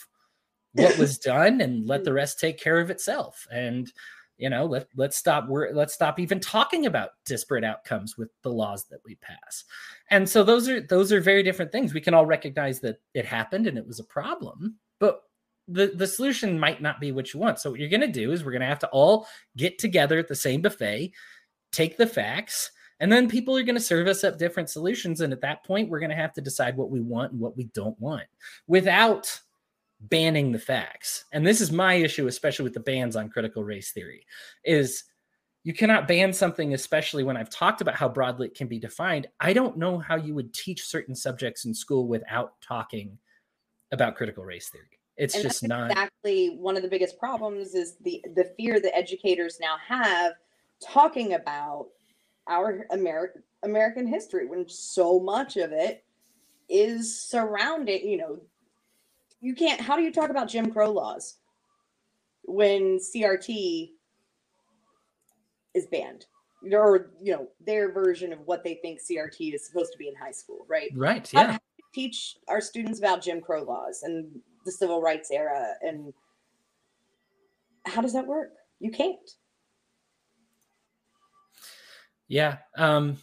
what was done and let the rest take care of itself. And you know let, let's stop we're, let's stop even talking about disparate outcomes with the laws that we pass. And so those are those are very different things. We can all recognize that it happened and it was a problem but the the solution might not be what you want. So what you're going to do is we're going to have to all get together at the same buffet take the facts and then people are going to serve us up different solutions. And at that point we're going to have to decide what we want and what we don't want without banning the facts. And this is my issue, especially with the bans on critical race theory, is you cannot ban something, especially when I've talked about how broadly it can be defined. I don't know how you would teach certain subjects in school without talking about critical race theory. It's and just not exactly one of the biggest problems is the the fear that educators now have talking about our American American history when so much of it is surrounding, you know, you can't how do you talk about Jim Crow laws when CRT is banned? Or you know, their version of what they think CRT is supposed to be in high school, right? Right. Yeah. How, teach our students about Jim Crow laws and the civil rights era and how does that work? You can't. Yeah. Um,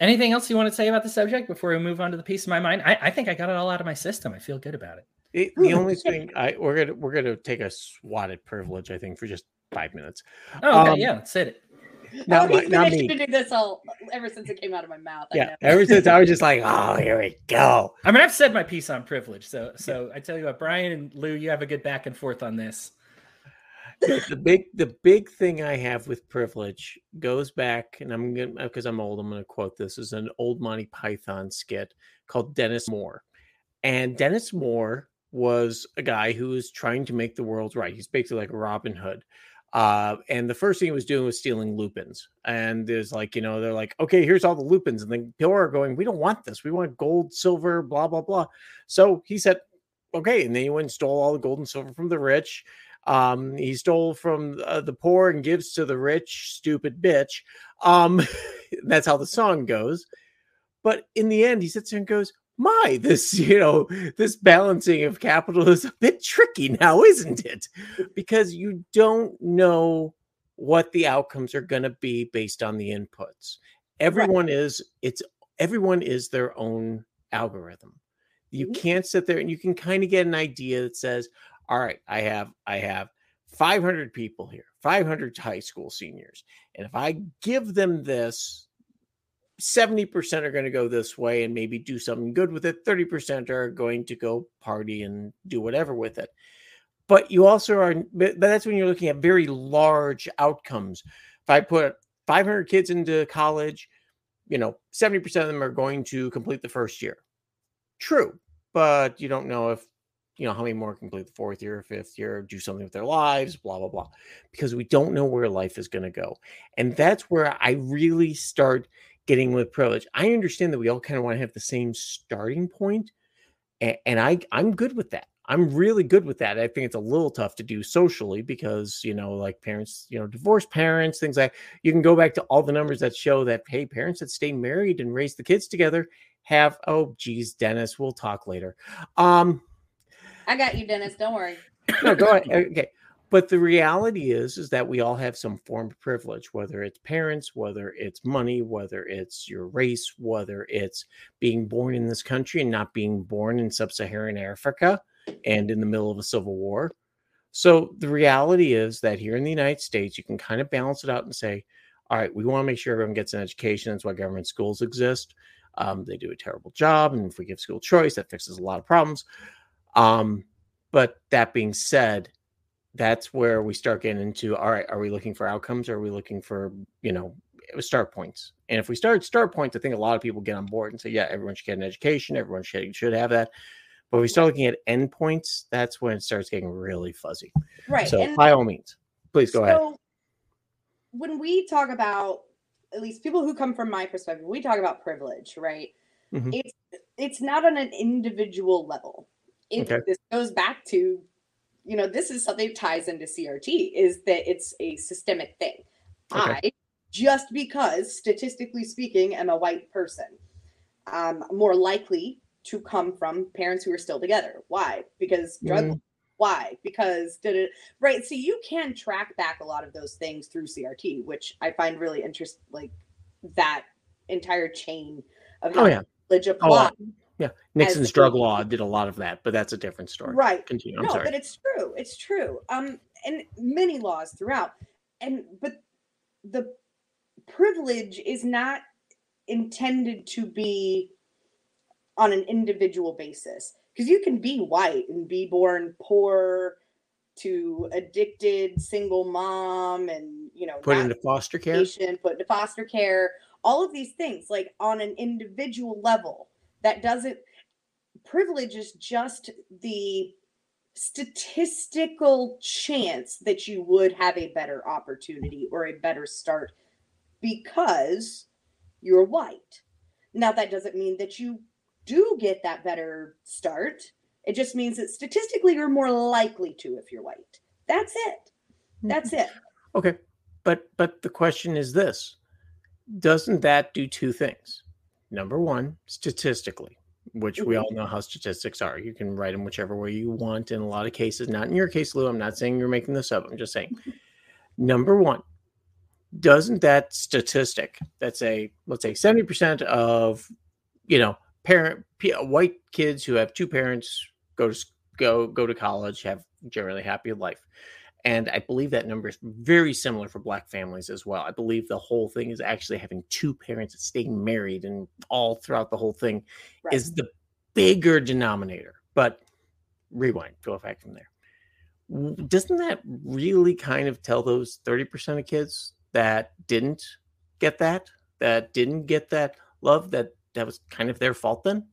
anything else you want to say about the subject before we move on to the piece of my mind? I, I think I got it all out of my system. I feel good about it. The, the only thing I we're gonna we're gonna take a swat at privilege, I think, for just five minutes. Oh, okay, Um, yeah, let's hit it. Not, oh, my, he's not finished me. to do this all ever since it came out of my mouth. Yeah, know. ever since I was just like, oh, here we go. I mean, I've said my piece on privilege, so so I tell you what, Brian and Lou, you have a good back and forth on this. the, the big the big thing I have with privilege goes back, and I'm gonna because I'm old, I'm gonna quote this is an old Monty Python skit called Dennis Moore. And Dennis Moore was a guy who was trying to make the world right. He's basically like Robin Hood. Uh, and the first thing he was doing was stealing lupins. And there's like, you know, they're like, okay, here's all the lupins. And then people are going, we don't want this. We want gold, silver, blah, blah, blah. So he said, okay. And then he went and stole all the gold and silver from the rich. Um, he stole from uh, the poor and gives to the rich, stupid bitch. Um, that's how the song goes. But in the end, he sits there and goes, my, this, you know, this balancing of capital is a bit tricky now, isn't it? Because you don't know what the outcomes are going to be based on the inputs. Everyone is, it's, everyone is their own algorithm. You Mhm. can't sit there and you can kind of get an idea that says, all right, I have, I have 500 people here, 500 high school seniors. And if I give them this, 70% are going to go this way and maybe do something good with it. 30% are going to go party and do whatever with it. But you also are, but that's when you're looking at very large outcomes. If I put 500 kids into college, you know, 70% of them are going to complete the first year. True. But you don't know if, you know, how many more complete the fourth year, fifth year, do something with their lives, blah, blah, blah. Because we don't know where life is going to go. And that's where I really start getting with privilege. I understand that we all kind of want to have the same starting point, and, and I I'm good with that. I'm really good with that. I think it's a little tough to do socially because you know, like parents, you know, divorced parents, things like you can go back to all the numbers that show that hey, parents that stay married and raise the kids together have oh geez, Dennis, we'll talk later. Um, I got you, Dennis. Don't worry. no, go ahead. Okay. But the reality is, is that we all have some form of privilege, whether it's parents, whether it's money, whether it's your race, whether it's being born in this country and not being born in sub-Saharan Africa and in the middle of a civil war. So the reality is that here in the United States, you can kind of balance it out and say, all right, we want to make sure everyone gets an education. That's why government schools exist. Um, they do a terrible job. And if we give school choice, that fixes a lot of problems. Um, but that being said, that's where we start getting into all right, are we looking for outcomes? Or are we looking for, you know, start points? And if we start start points, I think a lot of people get on board and say, yeah, everyone should get an education, everyone should should have that. But if we start looking at endpoints, that's when it starts getting really fuzzy. Right. So and by all means, please go ahead. so when we talk about at least people who come from my perspective, we talk about privilege, right? Mhm. It's it's not on an individual level. It Okay. this goes back to, you know, this is something that ties into CRT is that it's a systemic thing. Okay. I just because statistically speaking am a white person, um, more likely to come from parents who are still together. Why? Because drug Mm. why because did it right so you can track back a lot of those things through crt which i find really interesting like that entire chain of how Oh yeah. privilege Oh, yeah. Nixon's drug law did a lot of that, but that's a different story. right Continue. I'm no sorry. but it's true it's true um and many laws throughout and but the privilege is not intended to be on an individual basis because you can be white and be born poor to addicted single mom and you know Put into foster care. put into foster care, all of these things, like on an individual level, that doesn't privilege is just the statistical chance that you would have a better opportunity or a better start because you're white. Now, that doesn't mean that you do get that better start. It just means that statistically you're more likely to if you're white. That's it. Mm-hmm. That's it. Okay. But but the question is this. Doesn't that do two things? Number one, statistically, which we all mm-hmm. know how statistics are. You can write them whichever way you want in a lot of cases. Not in your case, Lou. I'm not saying you're making this up. I'm just saying. Mm-hmm. Number one, doesn't that statistic that say, let's say 70% of, you know, parent white kids who have two parents go to go go to college have generally happy life and I believe that number is very similar for black families as well. I believe the whole thing is actually having two parents staying married and all throughout the whole thing right. is the bigger denominator. But rewind, go back from there. Doesn't that really kind of tell those 30% of kids that didn't get that, that didn't get that love, that that was kind of their fault then?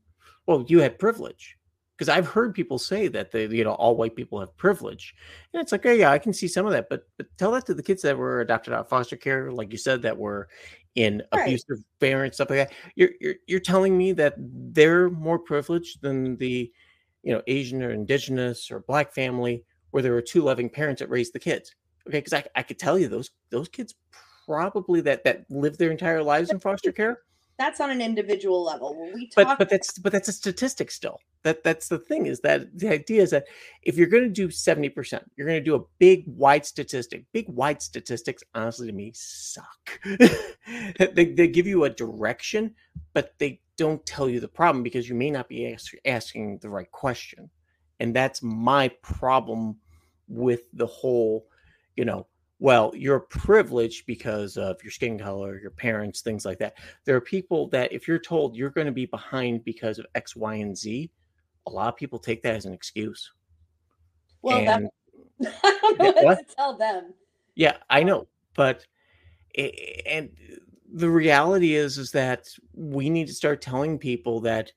Well, you had privilege because I've heard people say that they, you know, all white people have privilege, and it's like, oh yeah, I can see some of that, but but tell that to the kids that were adopted out of foster care, like you said, that were in right. abusive parents, stuff like that. You're, you're you're telling me that they're more privileged than the, you know, Asian or Indigenous or Black family where there were two loving parents that raised the kids. Okay, because I I could tell you those those kids probably that that lived their entire lives in foster care that's on an individual level. When we talk, but but that's but that's a statistic still. That that's the thing is that the idea is that if you're going to do seventy percent, you're going to do a big wide statistic. Big wide statistics, honestly, to me, suck. they they give you a direction, but they don't tell you the problem because you may not be ask, asking the right question, and that's my problem with the whole, you know, well, you're privileged because of your skin color, your parents, things like that. There are people that, if you're told you're going to be behind because of X, Y, and Z, a lot of people take that as an excuse. Well, and, that, I don't know what, what to tell them. Yeah, I know, but and the reality is is that we need to start telling people that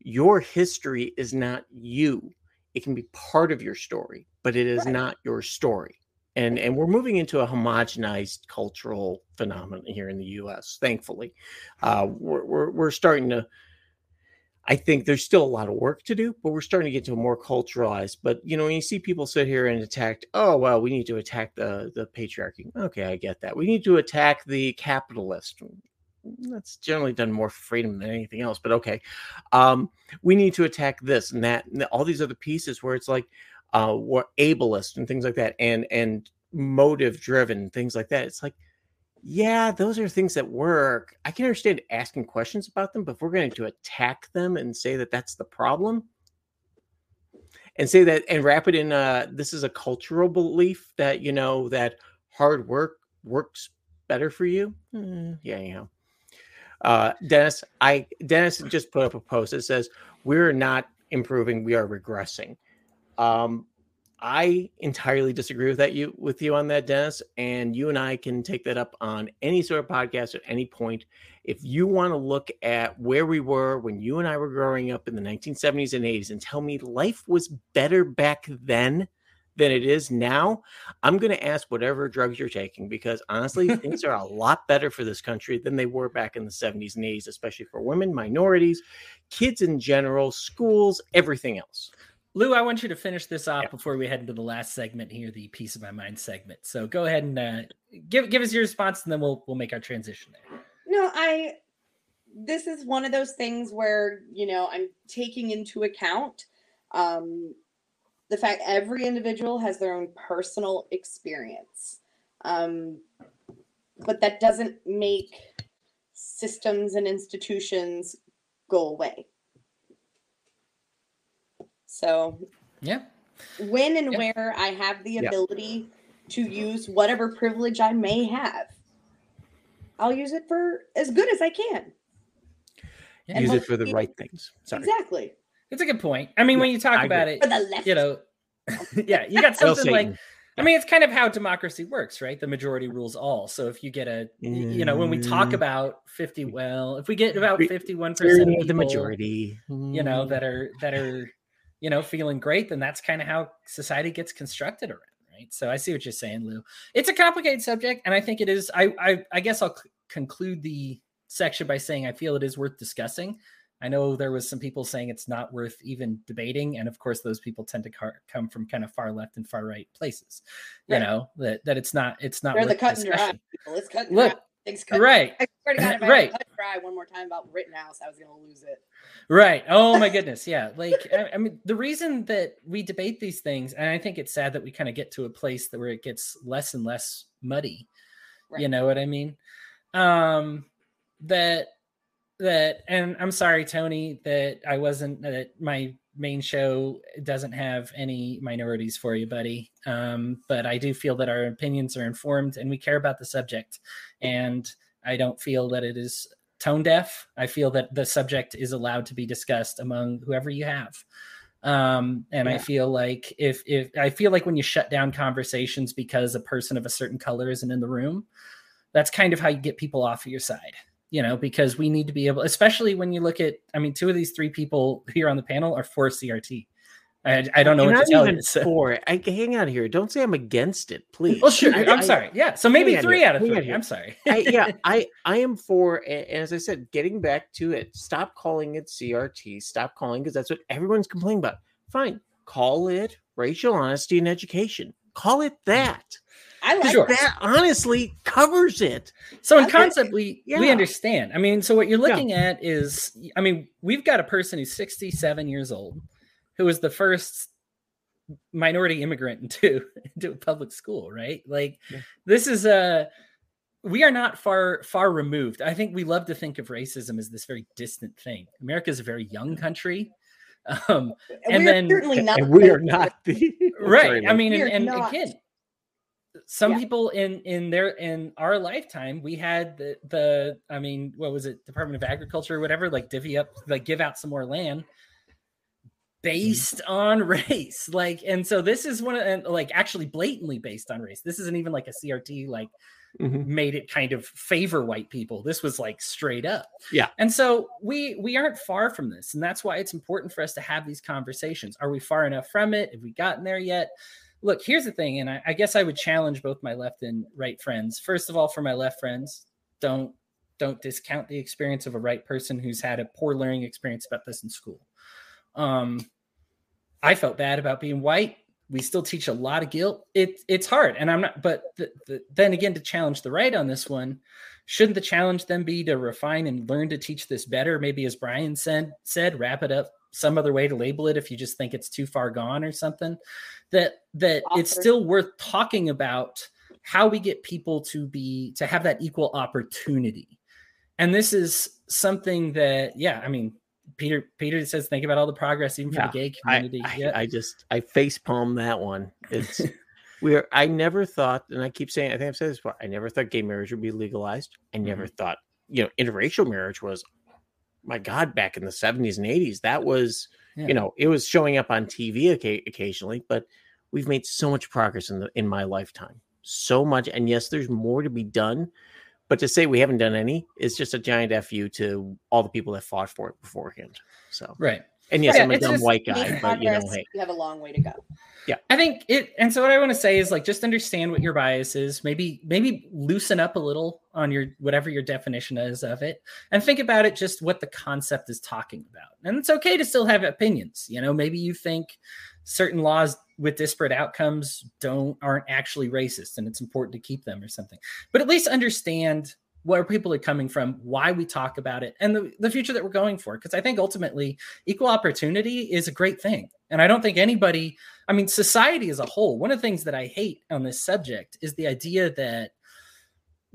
your history is not you. It can be part of your story, but it is right. not your story and and we're moving into a homogenized cultural phenomenon here in the U.S. Thankfully, uh, we're, we're, we're starting to. I think there's still a lot of work to do, but we're starting to get to a more culturalized. But you know, when you see people sit here and attack, oh well, we need to attack the the patriarchy. Okay, I get that. We need to attack the capitalist. That's generally done more freedom than anything else. But okay, um, we need to attack this and that and all these other pieces where it's like, uh, were ableist and things like that, and and motive driven things like that. It's like, yeah, those are things that work. I can understand asking questions about them, but if we're going to attack them and say that that's the problem, and say that and wrap it in, uh, this is a cultural belief that you know that hard work works better for you. Mm, yeah, you know. Uh, Dennis, I Dennis just put up a post that says we're not improving, we are regressing. Um, I entirely disagree with that you with you on that, Dennis. And you and I can take that up on any sort of podcast at any point. If you want to look at where we were when you and I were growing up in the 1970s and 80s and tell me life was better back then than it is now, I'm going to ask whatever drugs you're taking because honestly, things are a lot better for this country than they were back in the 70s and 80s, especially for women, minorities, kids in general, schools, everything else. Lou, I want you to finish this off yeah. before we head into the last segment here, the piece of my mind segment. So go ahead and uh, give give us your response, and then we'll we'll make our transition there. No, I. This is one of those things where you know I'm taking into account um, the fact every individual has their own personal experience, um, but that doesn't make systems and institutions go away. So, yeah. When and yeah. where I have the ability yeah. to use whatever privilege I may have, I'll use it for as good as I can. Yeah. Use it for the right things. Sorry. Exactly. It's a good point. I mean, when you talk I about agree. it, you know, yeah, you got something like I mean, it's kind of how democracy works, right? The majority rules all. So if you get a, you know, when we talk mm. about fifty, well, if we get about fifty-one percent of the majority, you know, that are that are you know, feeling great, then that's kind of how society gets constructed around, right? So I see what you're saying, Lou. It's a complicated subject, and I think it is. I I, I guess I'll c- conclude the section by saying I feel it is worth discussing. I know there was some people saying it's not worth even debating, and of course, those people tend to car- come from kind of far left and far right places. You right. know that that it's not it's not. They're the cut and dry. People. It's cut Look, Right. I swear to God, if I Right. right. cry one more time about Rittenhouse, I was gonna lose it. Right. Oh my goodness. Yeah. Like I, I mean, the reason that we debate these things, and I think it's sad that we kind of get to a place that where it gets less and less muddy. You know what I mean? Um that that and I'm sorry, Tony, that I wasn't that my main show doesn't have any minorities for you, buddy. Um, but I do feel that our opinions are informed and we care about the subject. And I don't feel that it is tone deaf. I feel that the subject is allowed to be discussed among whoever you have. Um, and I feel like if if I feel like when you shut down conversations because a person of a certain color isn't in the room, that's kind of how you get people off of your side. You know, because we need to be able, especially when you look at, I mean, two of these three people here on the panel are for CRT. I, I don't know You're what to tell even you. so- for. I hang out here. Don't say I'm against it, please. Well, sure. I- I'm I- sorry. Yeah. So maybe three out of three. I'm sorry. I, yeah, I I am for, and as I said, getting back to it. Stop calling it CRT. Stop calling because that's what everyone's complaining about. Fine, call it racial honesty and education. Call it that. I like Sure. that. That honestly covers it. So in Okay. concept, we we understand. I mean, so what you're Yeah. looking at is, I mean, we've got a person who's 67 years old, who was the first minority immigrant into into a public school, right? Like, Yeah. this is a we are not far far removed. I think we love to think of racism as this very distant thing. America is a very young country. Um, and we're then- certainly not. and we are not the right i mean and, and not. again some Yeah. people in in their in our lifetime we had the the i mean what was it department of agriculture or whatever like divvy up like give out some more land based on race like and so this is one of and like actually blatantly based on race. This isn't even like a crt like Mhm. made it kind of favor white people. This was like straight up. Yeah. and so we we aren't far from this and that's why it's important for us to have these conversations. Are we far enough from it? Have we gotten there yet look here's the thing and I, I guess i would challenge both my left and right friends. First of all for my left friends don't don't discount the experience of a right person who's had a poor learning experience about this in school. Um i felt bad about being white. We still teach a lot of guilt. It, it's hard and i'm not but the, the, then again to challenge the right on this one shouldn't the challenge then be to refine and learn to teach this better? Maybe as brian said said wrap it up some other way to label it if you just think it's too far gone or something that that it's still worth talking about how we get people to be to have that equal opportunity and this is something that yeah i mean peter peter says think about all the progress even for Yeah, the gay I, community I, yeah. I just I face palm that one. It's we're I never thought, and I keep saying I think I've said this before. I never thought gay marriage would be legalized. I never Mm-hmm. thought you know interracial marriage was. My God, back in the seventies and eighties, that was Yeah. you know it was showing up on TV occasionally, but we've made so much progress in the in my lifetime, so much. And yes, there's more to be done, but to say we haven't done any is just a giant fu to all the people that fought for it beforehand. So right and yes, Yeah, I'm a dumb just white guy, but you know, hey, you have a long way to go. Yeah, I think it, and so what I want to say is like just understand what your bias is. Maybe maybe loosen up a little on your whatever your definition is of it, and think about it just what the concept is talking about. And it's okay to still have opinions. You know, maybe you think certain laws with disparate outcomes don't aren't actually racist, and it's important to keep them or something. But at least understand where people are coming from, why we talk about it, and the, the future that we're going for. Because I think ultimately equal opportunity is a great thing. And I don't think anybody, I mean, society as a whole, one of the things that I hate on this subject is the idea that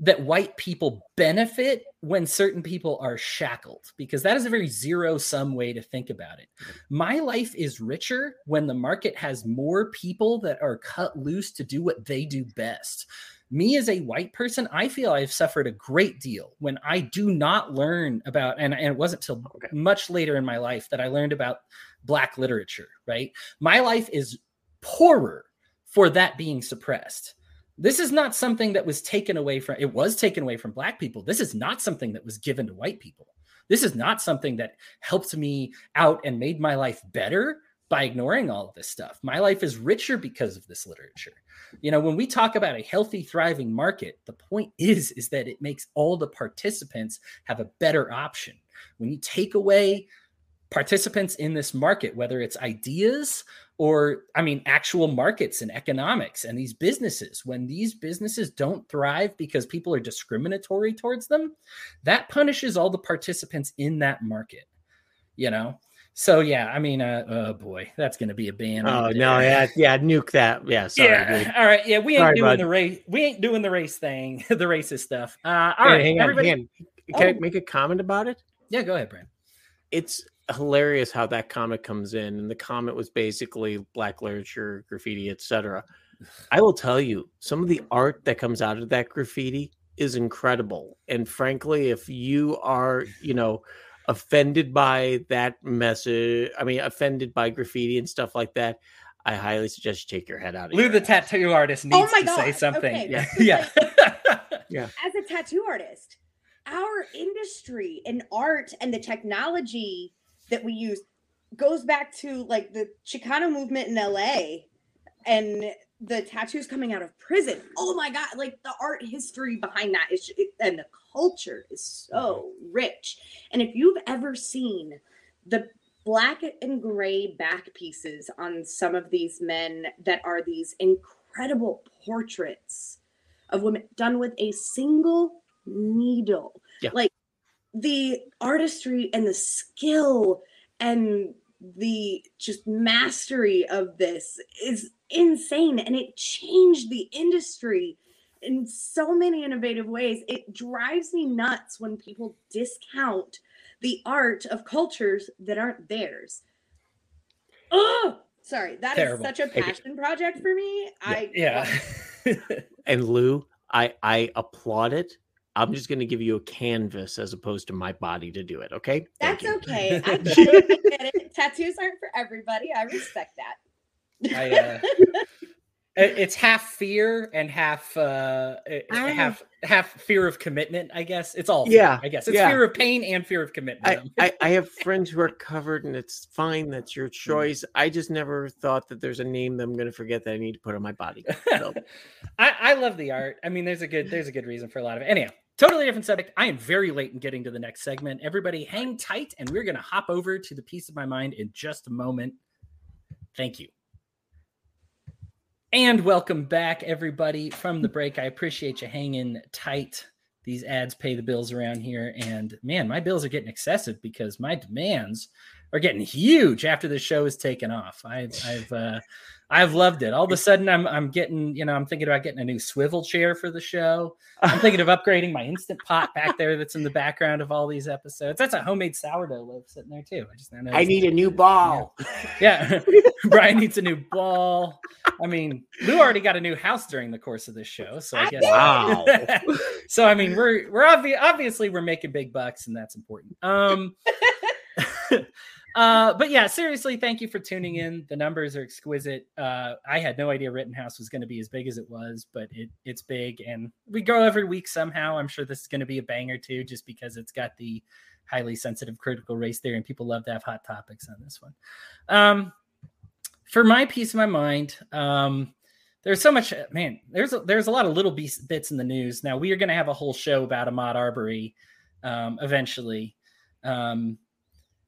that white people benefit when certain people are shackled because that is a very zero sum way to think about it. My life is richer when the market has more people that are cut loose to do what they do best. Me as a white person, I feel I've suffered a great deal when I do not learn about, and, and it wasn't till Okay. much later in my life that I learned about black literature, right? My life is poorer for that being suppressed. This is not something that was taken away from it was taken away from black people. This is not something that was given to white people. This is not something that helped me out and made my life better by ignoring all of this stuff. My life is richer because of this literature. You know, when we talk about a healthy thriving market, the point is is that it makes all the participants have a better option. When you take away participants in this market, whether it's ideas or I mean, actual markets and economics and these businesses. When these businesses don't thrive because people are discriminatory towards them, that punishes all the participants in that market. You know, so yeah, I mean, uh, oh boy, that's going to be a ban. Oh no, yeah, yeah, nuke that. Yeah, sorry, yeah. dude. All right, yeah, we ain't Sorry, doing bud. the race. We ain't doing the race thing, the racist stuff. Uh, all Hey, right, hang on, everybody. hang on. Can I Oh. make a comment about it? Yeah, go ahead, Brent. It's hilarious how that comment comes in, and the comment was basically black literature, graffiti, etc. I will tell you, some of the art that comes out of that graffiti is incredible. And frankly, if you are, you know, offended by that message, I mean, offended by graffiti and stuff like that, I highly suggest you take your head out of Lou, your the ass. tattoo artist, oh needs Oh my to say something. okay, Yeah, this is yeah. as a tattoo artist, our industry and art and the technology that we use goes back to like the Chicano movement in LA and the tattoos coming out of prison. Oh my god, like the art history behind that is and the culture is so mm-hmm. rich. And if you've ever seen the black and gray back pieces on some of these men that are these incredible portraits of women done with a single needle. Yeah. Like the artistry and the skill and the just mastery of this is insane and it changed the industry in so many innovative ways. It drives me nuts when people discount the art of cultures that aren't theirs. Oh, sorry. That is Terrible. such a passion project for me. I yeah. And Lou, I I applaud it. I'm just going to give you a canvas as opposed to my body to do it. Okay. Thank That's okay. I get it. I get it. Tattoos aren't for everybody. I respect that. I, uh, it's half fear and half uh eh, eh, I- half half fear of commitment i guess it's all fear, Yeah, i guess it's yeah. fear of pain and fear of commitment I, I, I have friends who are covered and it's fine. That's your mm. choice. I just never thought that there's a name that I'm going to forget that I need to put on my body. So, I, I love the art. I mean, there's a good there's a good reason for a lot of it. Anyhow, totally different subject. I am very late in getting to the next segment. Everybody, hang tight, and we're gonna hop over to the piece of my mind in just a moment. Thank you. And welcome back, everybody, from the break. I appreciate you hanging tight. These ads pay the bills around here, and man, my bills are getting excessive because my demands are getting huge after the show is taken off. I've, I've, uh, I've loved it. All of a sudden, I'm, I'm getting, you know, I'm thinking about getting a new swivel chair for the show. I'm thinking of upgrading my instant pot back there that's in the background of all these episodes. That's a homemade sourdough loaf sitting there too. I just I need a new ball. yeah, Brian needs a new ball. I mean, Lou already got a new house during the course of this show, so I I guess. Wow. so I mean, we're we're obvi- obviously we're making big bucks, and that's important. Um, uh, but yeah, seriously, thank you for tuning in. The numbers are exquisite. Uh, I had no idea Rittenhouse was going to be as big as it was, but it it's big, and we go every week somehow. I'm sure this is going to be a banger too, just because it's got the highly sensitive critical race theory, and people love to have hot topics on this one. Um, for my piece of my mind, um, there's so much man. There's a, there's a lot of little bits in the news. Now we are going to have a whole show about Ahmaud Arbery um, eventually, um,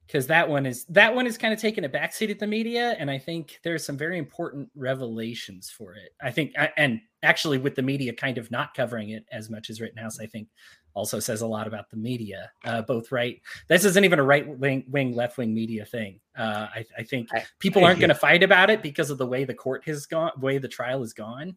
because that one is that one is kind of taking a backseat at the media, and I think there's some very important revelations for it. I think, and actually, with the media kind of not covering it as much as Rittenhouse, I think also says a lot about the media, uh, both right. This isn't even a right wing, wing left wing media thing. Uh, I, I think people aren't going to fight about it because of the way the court has gone, way the trial has gone,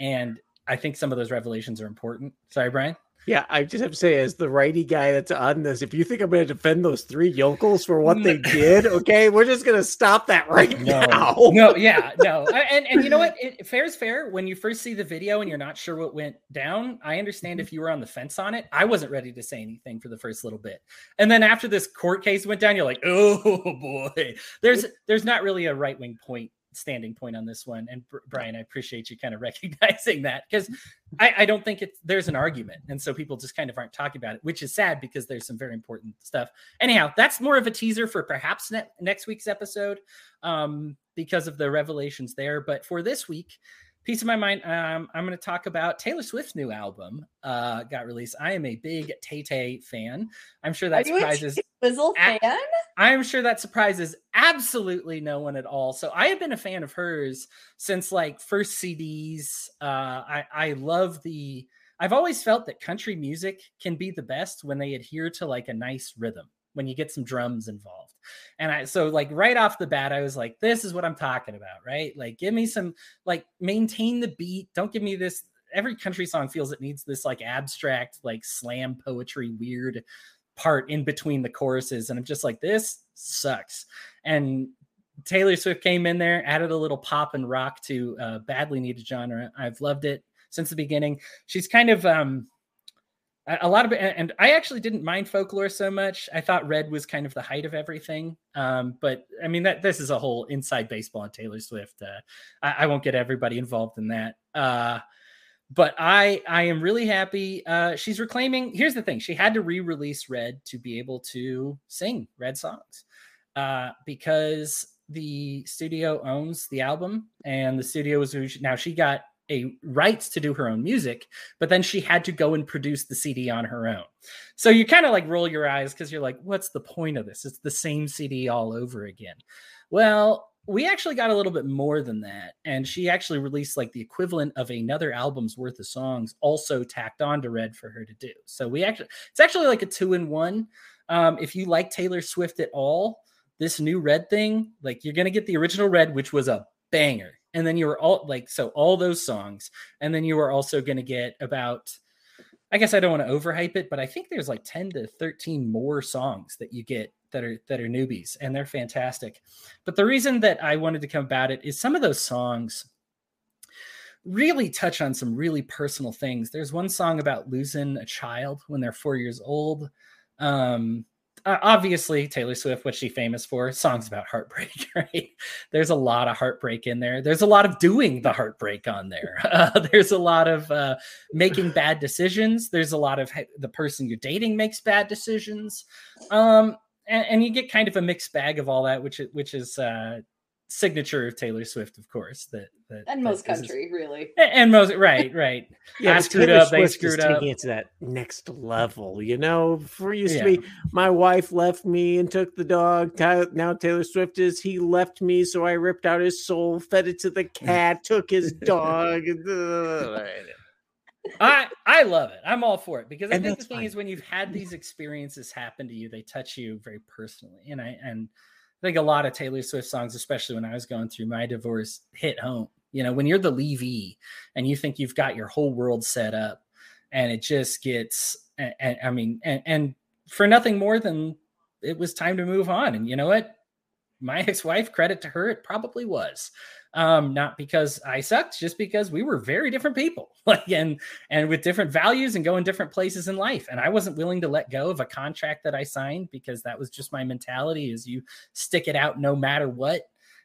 and I think some of those revelations are important. Sorry, Brian. Yeah, I just have to say, as the righty guy that's on this, if you think I'm going to defend those three yokels for what they did, okay, we're just going to stop that right now. no, yeah, no, and and you know what? It, fair is fair. When you first see the video and you're not sure what went down, I understand mm-hmm. if you were on the fence on it. I wasn't ready to say anything for the first little bit, and then after this court case went down, you're like, oh boy, there's there's not really a right wing point standing point on this one. And Brian, I appreciate you kind of recognizing that because I, I don't think it's there's an argument, and so people just kind of aren't talking about it, which is sad because there's some very important stuff. Anyhow, that's more of a teaser for perhaps ne- next week's episode um, because of the revelations there. But for this week, piece of my mind, um, I'm going to talk about Taylor Swift's new album uh, got released. I am a big Tay Tay fan. I'm sure that Are you a surprises. Fan? I'm sure that surprises absolutely no one at all. So I have been a fan of hers since like first CDs. Uh, I I love the. I've always felt that country music can be the best when they adhere to like a nice rhythm when you get some drums involved. And I so like right off the bat, I was like, this is what I'm talking about, right? Like, give me some like maintain the beat. Don't give me this. Every country song feels it needs this like abstract, like slam poetry, weird part in between the choruses. And I'm just like, this sucks. And Taylor Swift came in there, added a little pop and rock to a badly needed genre. I've loved it since the beginning. She's kind of um a lot of it and i actually didn't mind folklore so much. I thought red was kind of the height of everything. Um, but i mean that this is a whole inside baseball on taylor swift uh, I, I, won't get everybody involved in that. Uh, but i i am really happy. Uh, she's reclaiming here's the thing she had to re-release red to be able to sing red songs. Uh, because the studio owns the album and the studio was now she got a rights to do her own music, but then she had to go and produce the CD on her own. So you kind of like roll your eyes because you're like, what's the point of this? It's the same CD all over again. Well, we actually got a little bit more than that. And she actually released like the equivalent of another album's worth of songs also tacked on to Red for her to do. So we actually, it's actually like a two in one. Um, if you like Taylor Swift at all, this new Red thing, like you're going to get the original Red, which was a banger and then you were all like so all those songs and then you were also going to get about i guess i don't want to overhype it but i think there's like 10 to 13 more songs that you get that are that are newbies and they're fantastic. But the reason that i wanted to come about it is some of those songs really touch on some really personal things. There's one song about losing a child when they're four years old um uh, obviously Taylor Swift, what's she famous for? Songs about heartbreak, right? There's a lot of heartbreak in there. There's a lot of doing the heartbreak on there. Uh, there's a lot of uh, making bad decisions. There's a lot of the person you're dating makes bad decisions, um, and, and, you get kind of a mixed bag of all that, which which is uh, signature of Taylor Swift, of course. That, that and most country, is, really. And most right, right. yeah, I screwed Taylor up. Swift they screwed up. Taking it to that next level, you know. For used yeah. to be, my wife left me and took the dog. Now Taylor Swift is he left me, so I ripped out his soul, fed it to the cat, took his dog. I I love it. I'm all for it because I and think the thing fine. is when you've had these experiences happen to you, they touch you very personally, and I and I think a lot of Taylor Swift songs, especially when I was going through my divorce, hit home. You know, when you're the Levy and you think you've got your whole world set up, and it just gets, and, and I mean, and, and for nothing more than it was time to move on. And you know what? My ex-wife, credit to her, it probably was um, not because I sucked, just because we were very different people, like and and with different values and going different places in life. And I wasn't willing to let go of a contract that I signed because that was just my mentality: is you stick it out no matter what,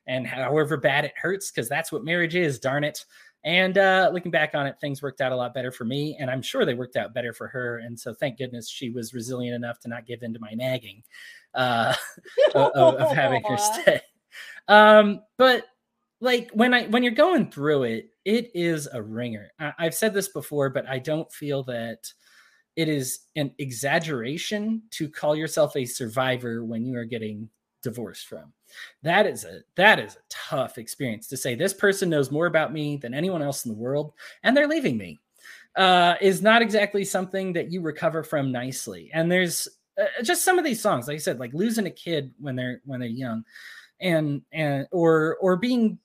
and however bad it hurts, because that's what marriage is. Darn it. And uh, looking back on it, things worked out a lot better for me, and I'm sure they worked out better for her. And so, thank goodness she was resilient enough to not give in to my nagging uh, of, of having her stay. Um, but like when I when you're going through it, it is a ringer. I, I've said this before, but I don't feel that it is an exaggeration to call yourself a survivor when you are getting divorced from. That is a that is a tough experience to say this person knows more about me than anyone else in the world and they're leaving me. Uh, is not exactly something that you recover from nicely. And there's uh, just some of these songs, like I said, like losing a kid when they're when they're young, and and or or being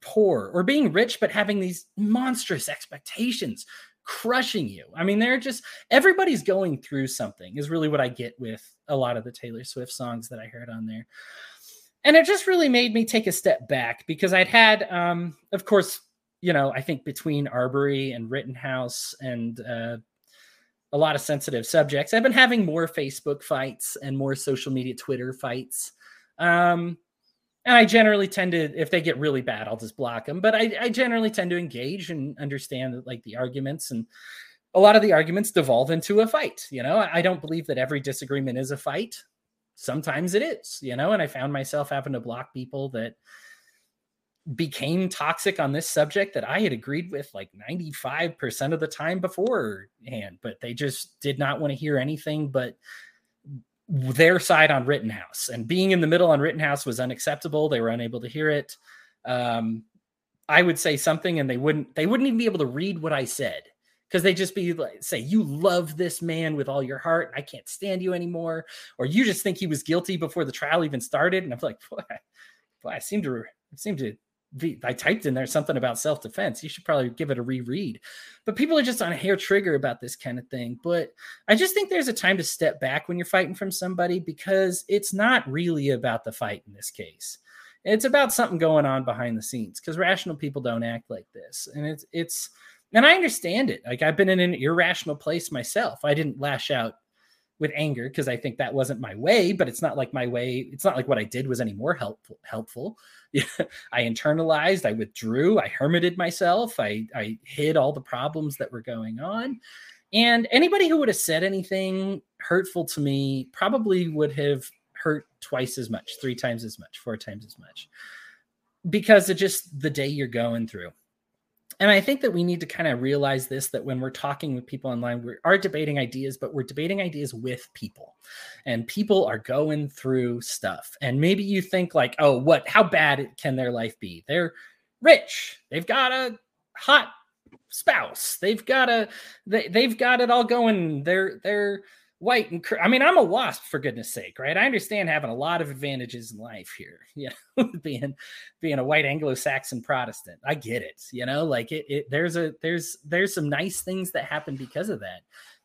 poor or being rich but having these monstrous expectations crushing you. I mean, they're just everybody's going through something, is really what I get with a lot of the Taylor Swift songs that I heard on there. And it just really made me take a step back because I'd had, um, of course, you know, I think between Arbery and Rittenhouse and uh, a lot of sensitive subjects, I've been having more Facebook fights and more social media Twitter fights. Um, and I generally tend to, if they get really bad, I'll just block them. But I, I generally tend to engage and understand like the arguments, and a lot of the arguments devolve into a fight. You know, I don't believe that every disagreement is a fight. Sometimes it is, you know, and I found myself having to block people that became toxic on this subject that I had agreed with like 95% of the time beforehand, but they just did not want to hear anything but their side on Rittenhouse, and being in the middle on Rittenhouse was unacceptable. They were unable to hear it. Um, I would say something, and they wouldn't. They wouldn't even be able to read what I said because they just be like, say, you love this man with all your heart, and I can't stand you anymore, or you just think he was guilty before the trial even started. And I'm like, boy, boy I seem to, I seem to I typed in there something about self defense. You should probably give it a reread. But people are just on a hair trigger about this kind of thing. But I just think there's a time to step back when you're fighting from somebody because it's not really about the fight in this case. It's about something going on behind the scenes because rational people don't act like this. And it's, it's, and I understand it. Like I've been in an irrational place myself. I didn't lash out with anger because I think that wasn't my way, but it's not like my way. It's not like what I did was any more helpful. Helpful. I internalized. I withdrew. I hermited myself. I I hid all the problems that were going on. And anybody who would have said anything hurtful to me probably would have hurt twice as much, three times as much, four times as much, because it just the day you're going through and I think that we need to kind of realize this that when we're talking with people online, we are debating ideas, but we're debating ideas with people. And people are going through stuff. And maybe you think, like, oh, what, how bad can their life be? They're rich, they've got a hot spouse, they've got a, they, they've got it all going. They're, they're, white and I mean, I'm a wasp for goodness sake, right? I understand having a lot of advantages in life here, you know, being being a white Anglo-Saxon Protestant. I get it, you know, like it, it there's a there's there's some nice things that happen because of that.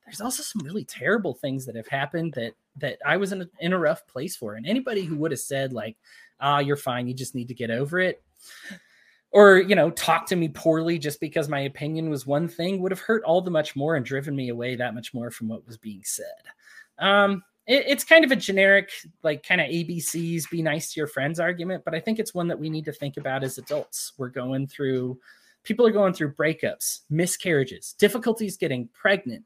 There's also some really terrible things that have happened that that I was in a, in a rough place for. And anybody who would have said like, "Ah, oh, you're fine, you just need to get over it." Or you know talk to me poorly just because my opinion was one thing would have hurt all the much more and driven me away that much more from what was being said. Um it, it's kind of a generic like kind of abcs be nice to your friends argument but i think it's one that we need to think about as adults. We're going through people are going through breakups miscarriages difficulties getting pregnant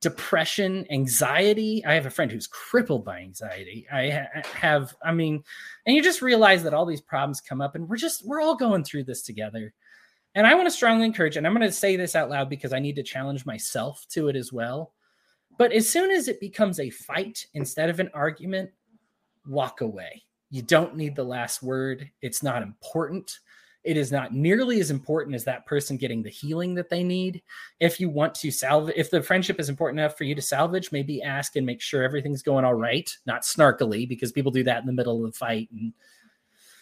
depression, anxiety. I have a friend who's crippled by anxiety. I ha- have, I mean, and you just realize that all these problems come up and we're just, we're all going through this together. And I want to strongly encourage, and I'm going to say this out loud because I need to challenge myself to it as well. But as soon as it becomes a fight instead of an argument, walk away. You don't need the last word. It's not important. It is not nearly as important as that person getting the healing that they need. If you want to salvage, if the friendship is important enough for you to salvage, maybe ask and make sure everything's going all right, not snarkily, because people do that in the middle of the fight and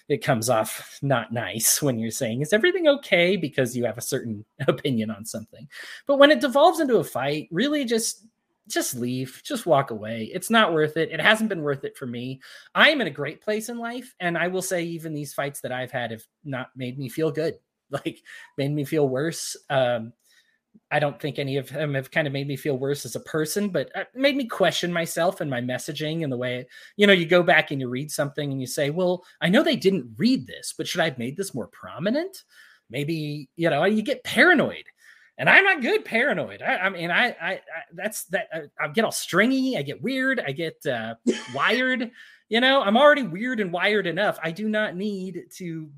it comes off not nice when you're saying, Is everything okay? Because you have a certain opinion on something. But when it devolves into a fight, really just just leave, just walk away. It's not worth it. It hasn't been worth it for me. I am in a great place in life. And I will say, even these fights that I've had have not made me feel good, like made me feel worse. Um, I don't think any of them have kind of made me feel worse as a person, but uh, made me question myself and my messaging and the way, you know, you go back and you read something and you say, well, I know they didn't read this, but should I have made this more prominent? Maybe, you know, you get paranoid and I'm not good paranoid. I, I mean, I, I, I, that's that. I, I, get all stringy. I get weird. I get uh, wired. You know, I'm already weird and wired enough. I do not need to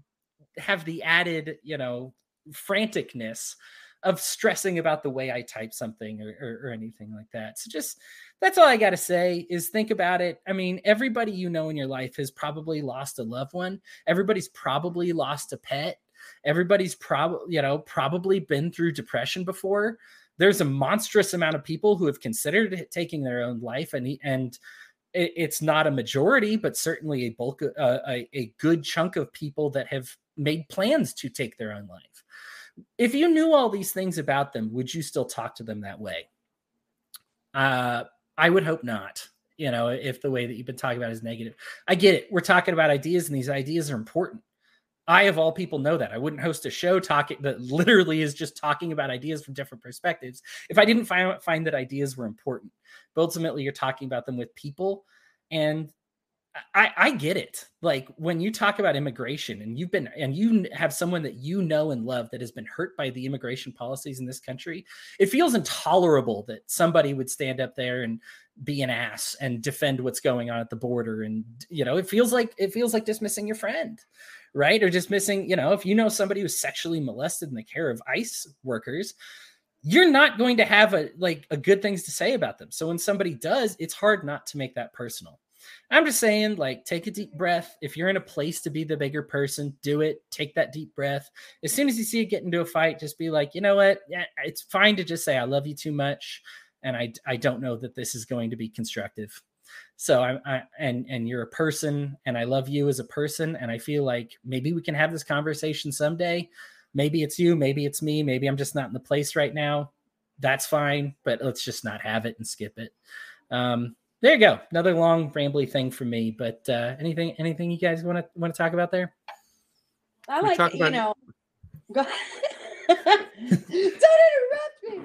have the added, you know, franticness of stressing about the way I type something or, or, or anything like that. So just that's all I got to say is think about it. I mean, everybody you know in your life has probably lost a loved one. Everybody's probably lost a pet everybody's probably you know probably been through depression before. There's a monstrous amount of people who have considered taking their own life and and it's not a majority but certainly a bulk uh, a, a good chunk of people that have made plans to take their own life. If you knew all these things about them would you still talk to them that way? Uh i would hope not you know if the way that you've been talking about is negative. I get it. We're talking about ideas and these ideas are important I, of all people, know that. I wouldn't host a show talking that literally is just talking about ideas from different perspectives if I didn't find, find that ideas were important. But ultimately, you're talking about them with people. And I, I get it. Like when you talk about immigration and you've been, and you have someone that you know and love that has been hurt by the immigration policies in this country, it feels intolerable that somebody would stand up there and be an ass and defend what's going on at the border. And, you know, it feels like, it feels like dismissing your friend right? Or just missing, you know, if you know somebody who's sexually molested in the care of ICE workers, you're not going to have a like a good things to say about them. So when somebody does, it's hard not to make that personal. I'm just saying, like, take a deep breath. If you're in a place to be the bigger person, do it. Take that deep breath. As soon as you see it get into a fight, just be like, you know what? Yeah, it's fine to just say, I love you too much. And I, I don't know that this is going to be constructive. So I'm I and and you're a person, and I love you as a person, and I feel like maybe we can have this conversation someday. Maybe it's you, maybe it's me, maybe I'm just not in the place right now. That's fine, but let's just not have it and skip it. Um, there you go. Another long rambly thing for me. But uh, anything anything you guys want to want to talk about there? I like about- you know. Go- Don't interrupt me.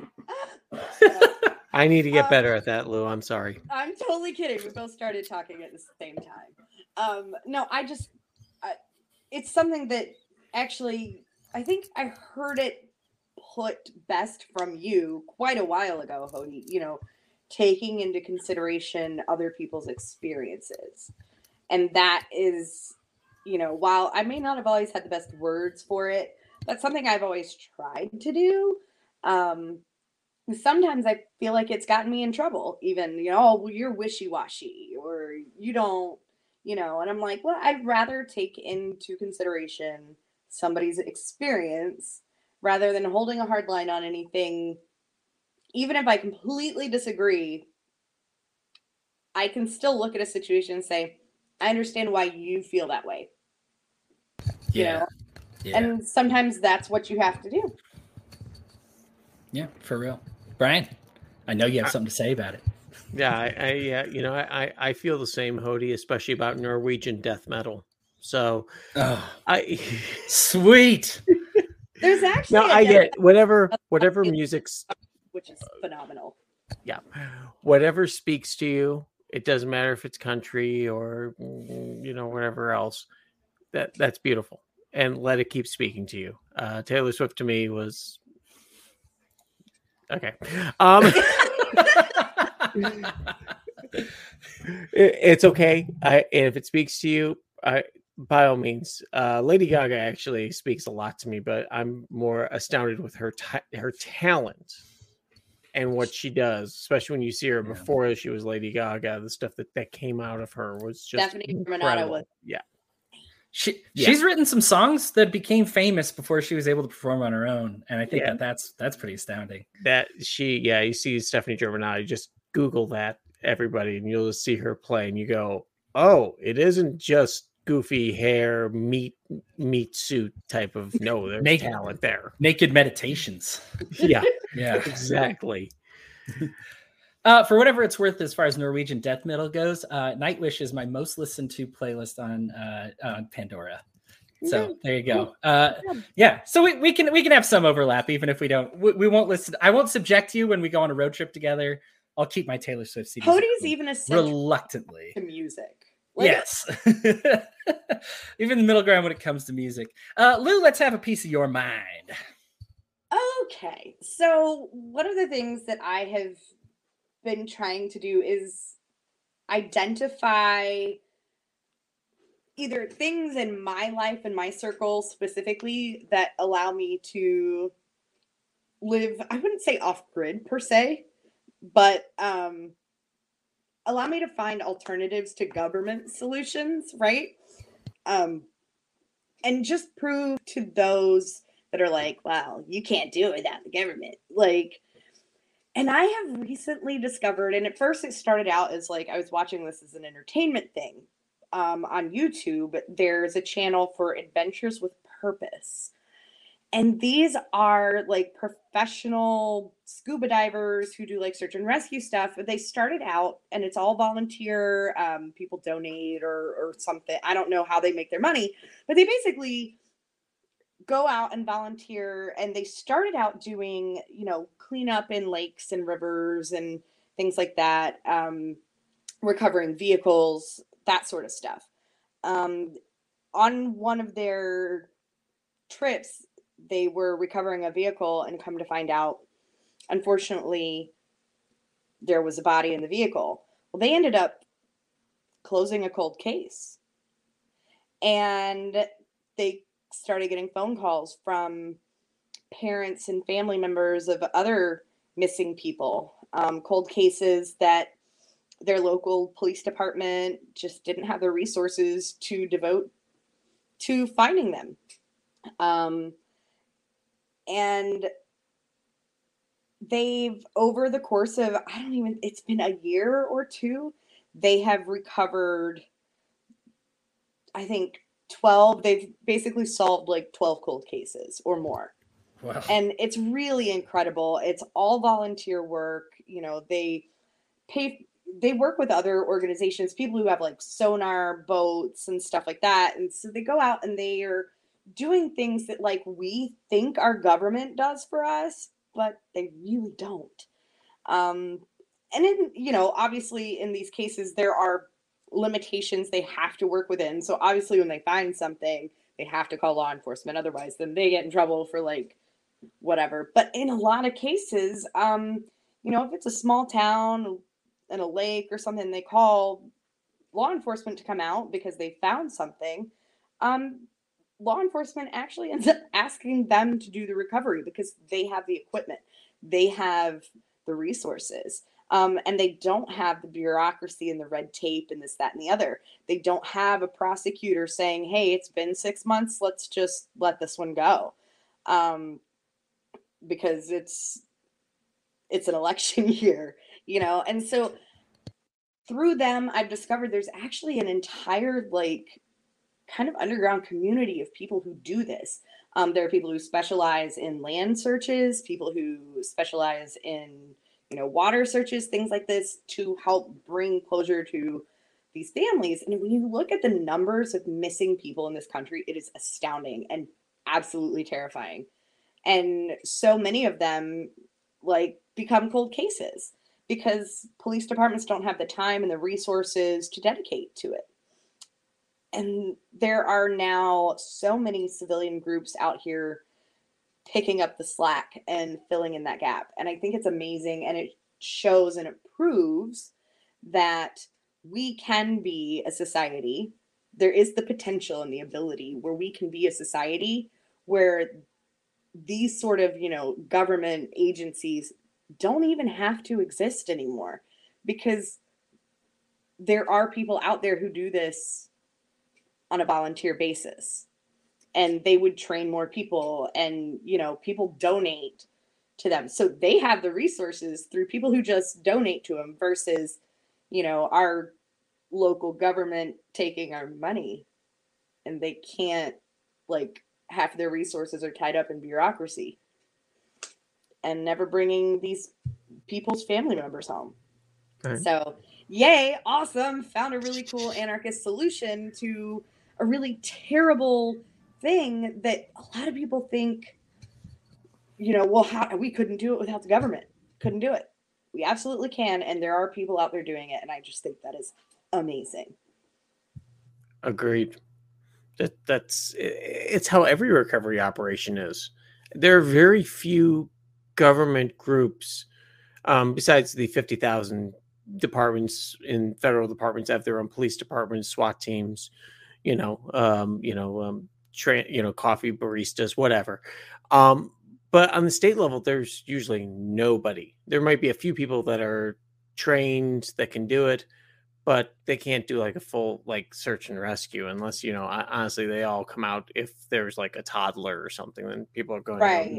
I need to get um, better at that, Lou. I'm sorry. I'm totally kidding. We both started talking at the same time. Um, no, I just, I, it's something that actually, I think I heard it put best from you quite a while ago, Hody. You know, taking into consideration other people's experiences. And that is, you know, while I may not have always had the best words for it, that's something I've always tried to do. Um, sometimes I feel like it's gotten me in trouble, even, you know, oh, well, you're wishy washy or you don't, you know, and I'm like, well, I'd rather take into consideration somebody's experience rather than holding a hard line on anything even if I completely disagree, I can still look at a situation and say, I understand why you feel that way. Yeah. You know? yeah. And sometimes that's what you have to do. Yeah, for real. Brian, I know you have something to say about it. Yeah, I, I uh, you know, I, I feel the same, Hody, especially about Norwegian death metal. So, oh, I sweet. There's actually no, I get whatever whatever music's which is phenomenal. Yeah. Whatever speaks to you, it doesn't matter if it's country or you know whatever else. That that's beautiful. And let it keep speaking to you. Uh, Taylor Swift to me was okay. Um it, it's okay. I, if it speaks to you, I by all means, uh, Lady Gaga actually speaks a lot to me, but I'm more astounded with her t- her talent and what she does, especially when you see her before she was Lady Gaga. The stuff that that came out of her was just Stefani Germanotta was yeah. She yeah. she's written some songs that became famous before she was able to perform on her own, and I think yeah. that that's that's pretty astounding. That she yeah, you see Stefani Germanotta, just Google that everybody, and you'll see her play, and you go, oh, it isn't just goofy hair, meat meat suit type of no, there's naked, talent there. Naked meditations. yeah, yeah, exactly. Uh, for whatever it's worth, as far as Norwegian death metal goes, uh, Nightwish is my most listened to playlist on uh, on Pandora. So there you go. Uh, yeah, so we, we can we can have some overlap, even if we don't. We, we, won't listen. I won't subject you when we go on a road trip together. I'll keep my Taylor Swift CDs. Cody's even a reluctantly to music. Like, yes. Even the middle ground when it comes to music. Uh, Lou, let's have a piece of your mind. Okay. So, one of the things that I have been trying to do is identify either things in my life and my circle specifically that allow me to live, I wouldn't say off grid per se, but um, allow me to find alternatives to government solutions, right? Um, and just prove to those that are like, wow, you can't do it without the government. Like, and I have recently discovered, and at first it started out as like I was watching this as an entertainment thing um, on YouTube. There's a channel for Adventures with Purpose and these are like professional scuba divers who do like search and rescue stuff they started out and it's all volunteer um, people donate or or something i don't know how they make their money but they basically go out and volunteer and they started out doing you know cleanup in lakes and rivers and things like that um, recovering vehicles that sort of stuff um, on one of their trips they were recovering a vehicle and come to find out, unfortunately, there was a body in the vehicle. Well, they ended up closing a cold case. And they started getting phone calls from parents and family members of other missing people, um, cold cases that their local police department just didn't have the resources to devote to finding them. Um, and they've, over the course of, I don't even, it's been a year or two, they have recovered, I think, 12. They've basically solved like 12 cold cases or more. Wow. And it's really incredible. It's all volunteer work. You know, they pay they work with other organizations, people who have like sonar boats and stuff like that. And so they go out and they are doing things that like we think our government does for us, but they really don't. Um, and in, you know, obviously in these cases, there are limitations they have to work within. So obviously when they find something, they have to call law enforcement. Otherwise, then they get in trouble for like whatever. But in a lot of cases, um, you know, if it's a small town, in a lake or something, they call law enforcement to come out because they found something. Um, law enforcement actually ends up asking them to do the recovery because they have the equipment, they have the resources. Um, and they don't have the bureaucracy and the red tape and this, that, and the other. They don't have a prosecutor saying, "Hey, it's been six months. Let's just let this one go," um, because it's it's an election year you know and so through them i've discovered there's actually an entire like kind of underground community of people who do this um, there are people who specialize in land searches people who specialize in you know water searches things like this to help bring closure to these families and when you look at the numbers of missing people in this country it is astounding and absolutely terrifying and so many of them like become cold cases because police departments don't have the time and the resources to dedicate to it. And there are now so many civilian groups out here picking up the slack and filling in that gap. And I think it's amazing and it shows and it proves that we can be a society. There is the potential and the ability where we can be a society where these sort of, you know, government agencies don't even have to exist anymore because there are people out there who do this on a volunteer basis and they would train more people and you know people donate to them so they have the resources through people who just donate to them versus you know our local government taking our money and they can't like half their resources are tied up in bureaucracy and never bringing these people's family members home. Right. So, yay, awesome. Found a really cool anarchist solution to a really terrible thing that a lot of people think, you know, well, how, we couldn't do it without the government. Couldn't do it. We absolutely can. And there are people out there doing it. And I just think that is amazing. Agreed. That that's it's how every recovery operation is. There are very few government groups, um, besides the 50,000 departments in federal departments have their own police departments, SWAT teams, you know, um, you know, um, tra- you know, coffee baristas, whatever. Um, but on the state level, there's usually nobody. There might be a few people that are trained that can do it, but they can't do like a full like search and rescue unless you know honestly they all come out if there's like a toddler or something then people are going right.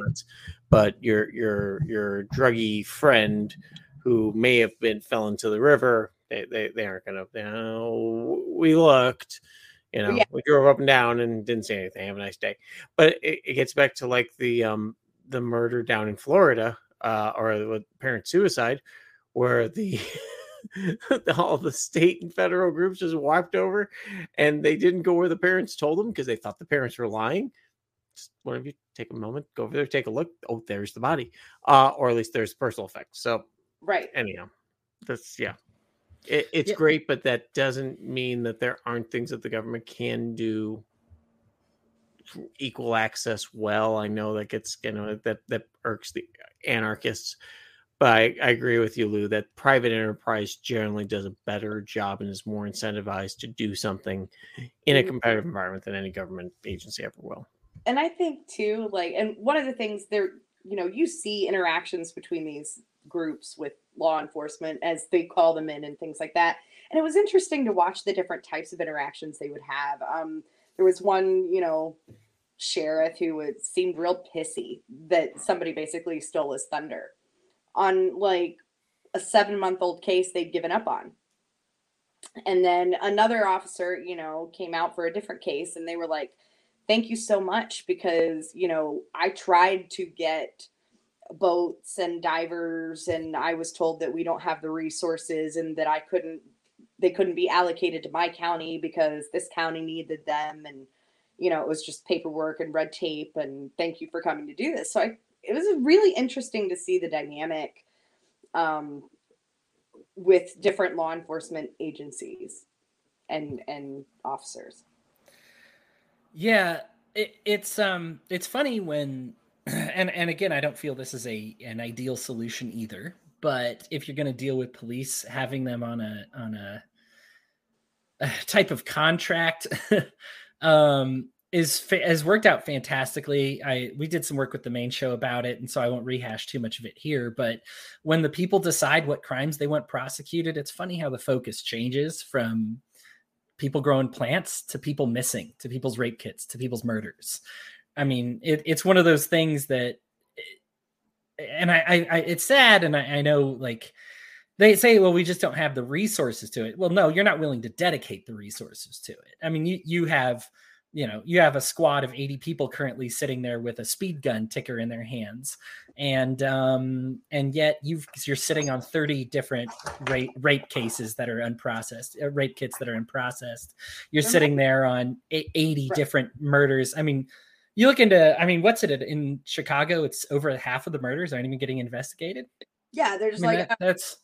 but your your your druggy friend who may have been fell into the river they they, they aren't gonna you know we looked you know yeah. we drove up and down and didn't say anything have a nice day but it, it gets back to like the um the murder down in florida uh or the parent suicide where the all the state and federal groups just wiped over and they didn't go where the parents told them because they thought the parents were lying. Just one of you take a moment, go over there, take a look. Oh, there's the body. Uh, or at least there's personal effects. So right. Anyhow, that's yeah. It, it's yeah. great, but that doesn't mean that there aren't things that the government can do equal access well. I know that gets you know that that irks the anarchists but I, I, agree with you, Lou, that private enterprise generally does a better job and is more incentivized to do something in a mm-hmm. competitive environment than any government agency ever will. and I think too, like, and one of the things there, you know, you see interactions between these groups with law enforcement as they call them in and things like that. And it was interesting to watch the different types of interactions they would have. Um, there was one, you know, sheriff who would seemed real pissy that somebody basically stole his thunder on like a seven month old case they'd given up on. And then another officer, you know, came out for a different case and they were like, thank you so much because, you know, I tried to get boats and divers and I was told that we don't have the resources and that I couldn't they couldn't be allocated to my county because this county needed them and you know it was just paperwork and red tape and thank you for coming to do this. So I it was really interesting to see the dynamic um, with different law enforcement agencies and and officers. Yeah it, it's um it's funny when and and again i don't feel this is a an ideal solution either but if you're going to deal with police having them on a on a, a type of contract um is has worked out fantastically. I we did some work with the main show about it, and so I won't rehash too much of it here. But when the people decide what crimes they want prosecuted, it's funny how the focus changes from people growing plants to people missing to people's rape kits to people's murders. I mean, it, it's one of those things that, and I, I, I it's sad, and I, I know like they say, well, we just don't have the resources to it. Well, no, you're not willing to dedicate the resources to it. I mean, you you have you know you have a squad of 80 people currently sitting there with a speed gun ticker in their hands and um and yet you've you're sitting on 30 different rape rape cases that are unprocessed uh, rape kits that are unprocessed you're sitting there on 80 different murders i mean you look into i mean what's it in chicago it's over half of the murders aren't even getting investigated yeah they're just I mean, like that, that's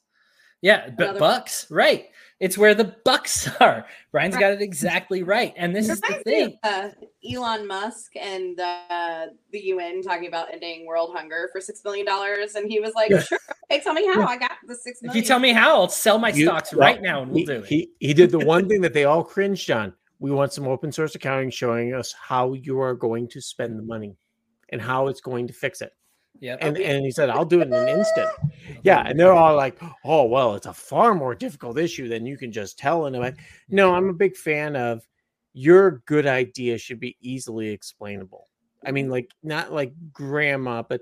yeah, but Bucks, right? It's where the Bucks are. Brian's got it exactly right, and this is the thing. Uh, Elon Musk and uh, the UN talking about ending world hunger for six million dollars, and he was like, "Sure, hey, tell me how I got the six million. If you tell me how, I'll sell my you, stocks well, right now, and we'll he, do it." He he did the one thing that they all cringed on. We want some open source accounting showing us how you are going to spend the money and how it's going to fix it. Yeah. And and he said, I'll do it in an instant. Yeah. And they're all like, oh, well, it's a far more difficult issue than you can just tell. And I'm like, no, I'm a big fan of your good idea should be easily explainable. I mean, like not like grandma, but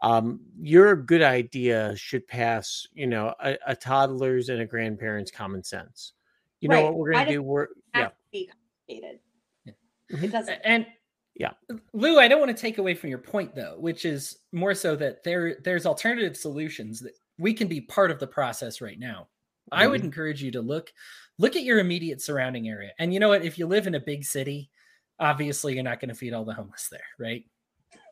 um, your good idea should pass, you know, a, a toddler's and a grandparent's common sense. You right. know what we're gonna do? We're yeah. Be complicated. Yeah. It doesn't. And yeah. Lou, I don't want to take away from your point though, which is more so that there there's alternative solutions that we can be part of the process right now. Mm-hmm. I would mm-hmm. encourage you to look look at your immediate surrounding area. And you know what, if you live in a big city, obviously you're not going to feed all the homeless there, right?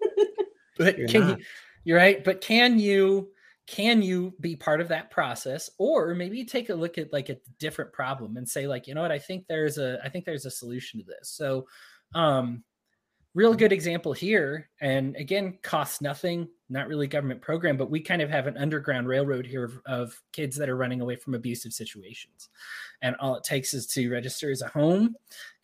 but you're can not. you you're right, but can you can you be part of that process? Or maybe take a look at like a different problem and say like you know what? I think there's a i think there's a solution to this. So um real good example here and again costs nothing not really government program but we kind of have an underground railroad here of, of, kids that are running away from abusive situations. And all it takes is to register as a home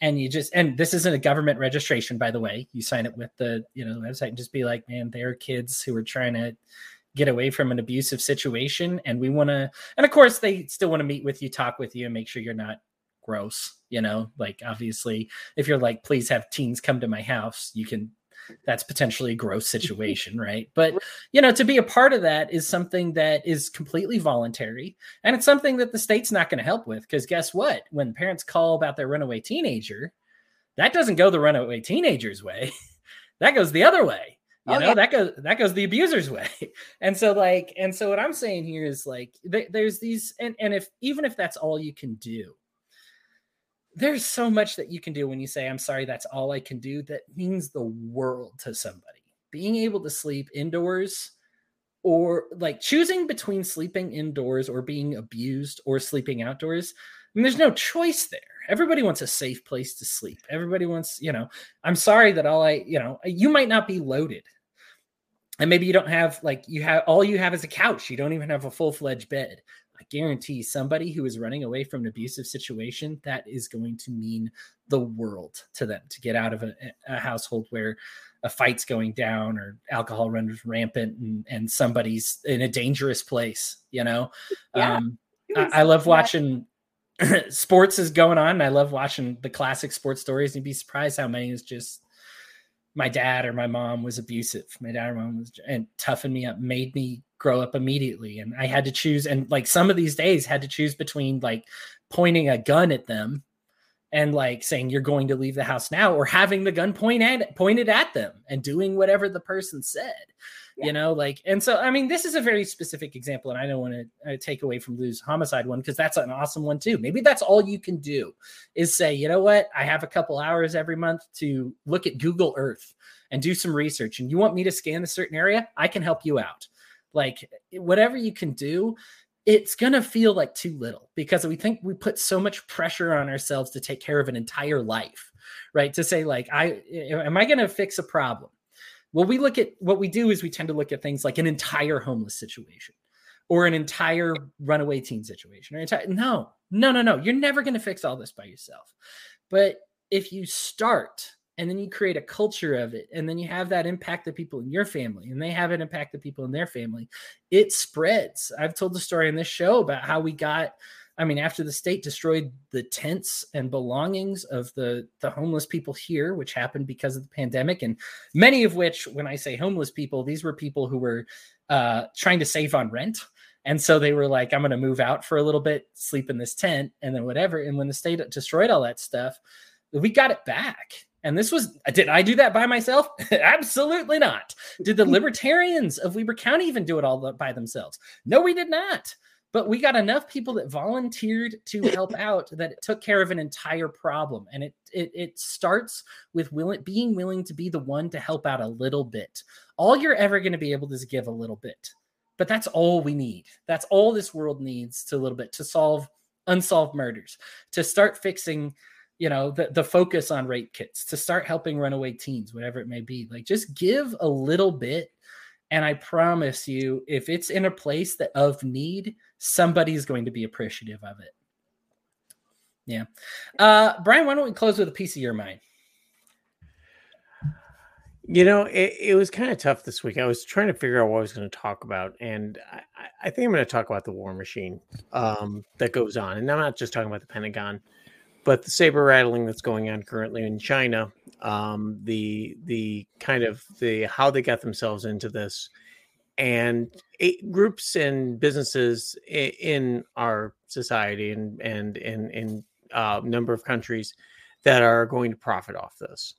and you just and this isn't a government registration by the way. You sign it with the you know website and just be like man they're kids who are trying to get away from an abusive situation and we want to and of course they still want to meet with you talk with you and make sure you're not gross you know? Like obviously if you're like please have teens come to my house you can that's potentially a gross situation right? But you know to be a part of that is something that is completely voluntary and it's something that the state's not going to help with because guess what? When parents call about their runaway teenager that doesn't go the runaway teenager's way. That goes the other way you oh, know yeah. that goes that goes the abuser's way and so like and so what i'm saying here is like th- there's these and and if even if that's all you can do there's so much that you can do when you say, I'm sorry, that's all I can do. That means the world to somebody. Being able to sleep indoors or like choosing between sleeping indoors or being abused or sleeping outdoors. I mean, there's no choice there. Everybody wants a safe place to sleep. Everybody wants, you know, I'm sorry that all I, you know, you might not be loaded. And maybe you don't have like you have all you have is a couch. You don't even have a full fledged bed. I guarantee somebody who is running away from an abusive situation, that is going to mean the world to them to get out of a, a household where a fight's going down or alcohol runs rampant and, and somebody's in a dangerous place, you know? Yeah, um, I, I, love watching sports is going on. I love watching the classic sports stories. And you'd be surprised how many is just my dad or my mom was abusive. My dad or mom was and toughened me up, made me grow up immediately. And I had to choose. And like some of these days had to choose between like pointing a gun at them and like saying you're going to leave the house now or having the gun point at, pointed at them and doing whatever the person said yeah. you know like and so i mean this is a very specific example and i don't want to uh, take away from lou's homicide one because that's an awesome one too. Maybe that's all you can do is say you know what? I have a couple hours every month to look at google earth and do some research and you want me to scan a certain area? I can help you out. Like whatever you can do it's going to feel like too little because we think we put so much pressure on ourselves to take care of an entire life right? To say like i am i going to fix a problem well, we look at what we do is we tend to look at things like an entire homeless situation or an entire runaway teen situation or entire, no, no, no, no. You're never going to fix all this by yourself. But if you start and then you create a culture of it and then you have that impact the people in your family and they have an impact the people in their family, it spreads. I've told the story in this show about how we got I mean, after the state destroyed the tents and belongings of the the homeless people here, which happened because of the pandemic, and many of which, when I say homeless people, these were people who were uh, trying to save on rent, and so they were like, "I'm going to move out for a little bit, sleep in this tent, and then whatever." And when the state destroyed all that stuff, we got it back. And this was, did I do that by myself? Absolutely not. Did the libertarians of Weber County even do it all by themselves? No, we did not but we got enough people that volunteered to help out that it took care of an entire problem. And it it, it starts with willing being willing to be the one to help out a little bit. All you're ever going to be able to is give a little bit. But that's all we need. That's all this world needs to a little bit to solve unsolved murders to start fixing you know the, the focus on rape kits to start helping runaway teens whatever it may be. Like just give a little bit and I promise you, if it's in a place that of need, somebody's going to be appreciative of it. Yeah. Uh, Brian, why don't we close with a piece of your mind? You know, it, it was kind of tough this week. I was trying to figure out what I was going to talk about, and I, I think I'm going to talk about the war machine um, that goes on. And I'm not just talking about the Pentagon, but the saber rattling that's going on currently in China um, the the kind of the how they got themselves into this, and it, groups and businesses in, our society and and in in a uh, number of countries that are going to profit off this.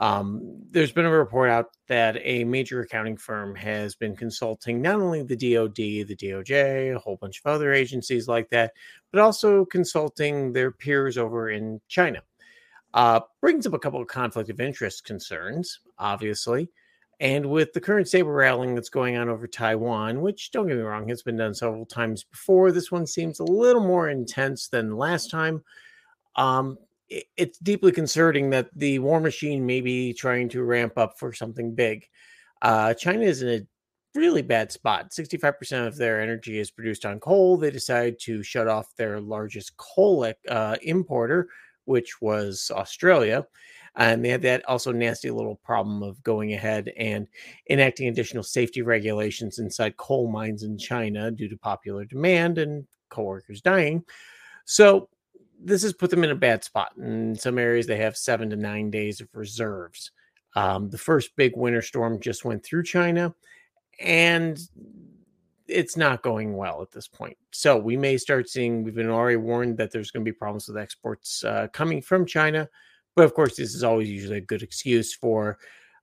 Um, there's been a report out that a major accounting firm has been consulting not only the DoD, the DOJ, a whole bunch of other agencies like that, but also consulting their peers over in China. Uh, brings up a couple of conflict of interest concerns, obviously. And with the current saber rattling that's going on over Taiwan, which don't get me wrong, has been done several times before, this one seems a little more intense than last time. Um, it, it's deeply concerning that the war machine may be trying to ramp up for something big. Uh, China is in a really bad spot. 65% of their energy is produced on coal. They decide to shut off their largest coal uh, importer, which was Australia. And they had that also nasty little problem of going ahead and enacting additional safety regulations inside coal mines in China due to popular demand and coworkers dying. So this has put them in a bad spot. In some areas, they have seven to nine days of reserves. Um, the first big winter storm just went through China, and it's not going well at this point. So we may start seeing. We've been already warned that there's going to be problems with exports uh, coming from China, but of course, this is always usually a good excuse for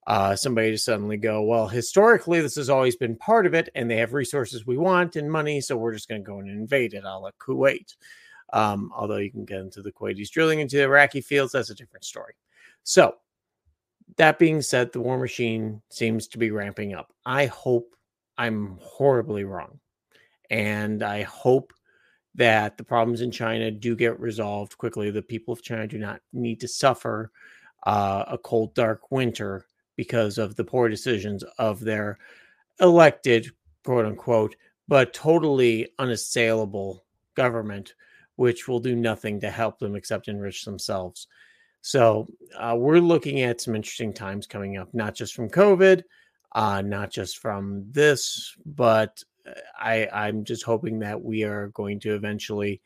uh, somebody to suddenly go, well, historically, this has always been part of it, and they have resources we want and money, so we're just going to go and invade it, a la Kuwait. Um, although you can get into the Kuwaitis drilling into the Iraqi fields, that's a different story. So, that being said, the war machine seems to be ramping up. I hope I'm horribly wrong. And I hope that the problems in China do get resolved quickly. The people of China do not need to suffer uh, a cold, dark winter because of the poor decisions of their elected, quote unquote, but totally unassailable government, which will do nothing to help them except enrich themselves. So uh, we're looking at some interesting times coming up, not just from COVID, uh, not just from this, but uh, I, I'm just hoping that we are going to eventually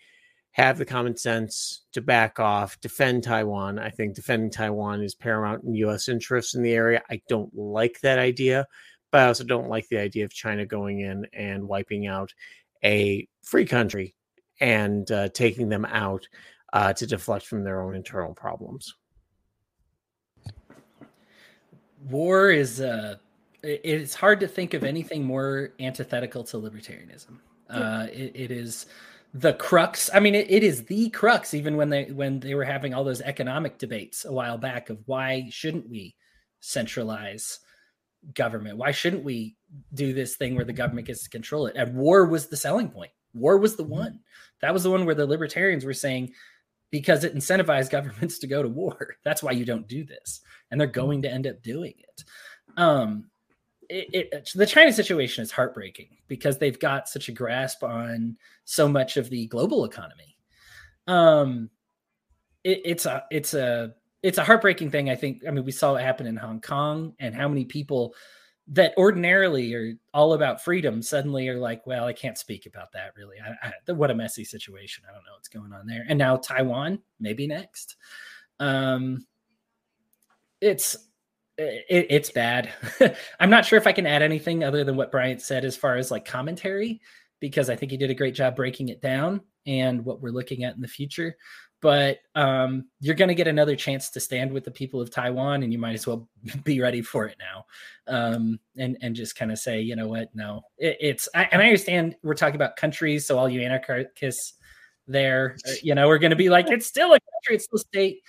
have the common sense to back off, defend Taiwan. I think defending Taiwan is paramount in U.S. interests in the area. I don't like that idea, but I also don't like the idea of China going in and wiping out a free country and uh, taking them out uh, to deflect from their own internal problems. War is uh, it's hard to think of anything more antithetical to libertarianism. Uh, it, it is the crux. I mean, it, it is the crux. Even when they when they were having all those economic debates a while back of why shouldn't we centralize government? Why shouldn't we do this thing where the government gets to control it? And war was the selling point. War was the one. That was the one where the libertarians were saying because it incentivized governments to go to war. That's why you don't do this, and they're going to end up doing it. Um, it, it, the China situation is heartbreaking because they've got such a grasp on so much of the global economy. Um, it, it's a it's a it's a heartbreaking thing. I think. I mean, we saw it happen in Hong Kong, and how many people that ordinarily are all about freedom suddenly are like, well, I can't speak about that really. I, I, what a messy situation. I don't know what's going on there. And now Taiwan, maybe next. Um, it's it, it's bad. I'm not sure if I can add anything other than what Bryant said as far as like commentary, because I think he did a great job breaking it down and what we're looking at in the future. But um, you're going to get another chance to stand with the people of Taiwan, and you might as well be ready for it now, um, and and just kind of say, you know what, no, it, it's. I, and I understand we're talking about countries, so all you anarchists there, you know, we're going to be like, it's still a country, it's still a state.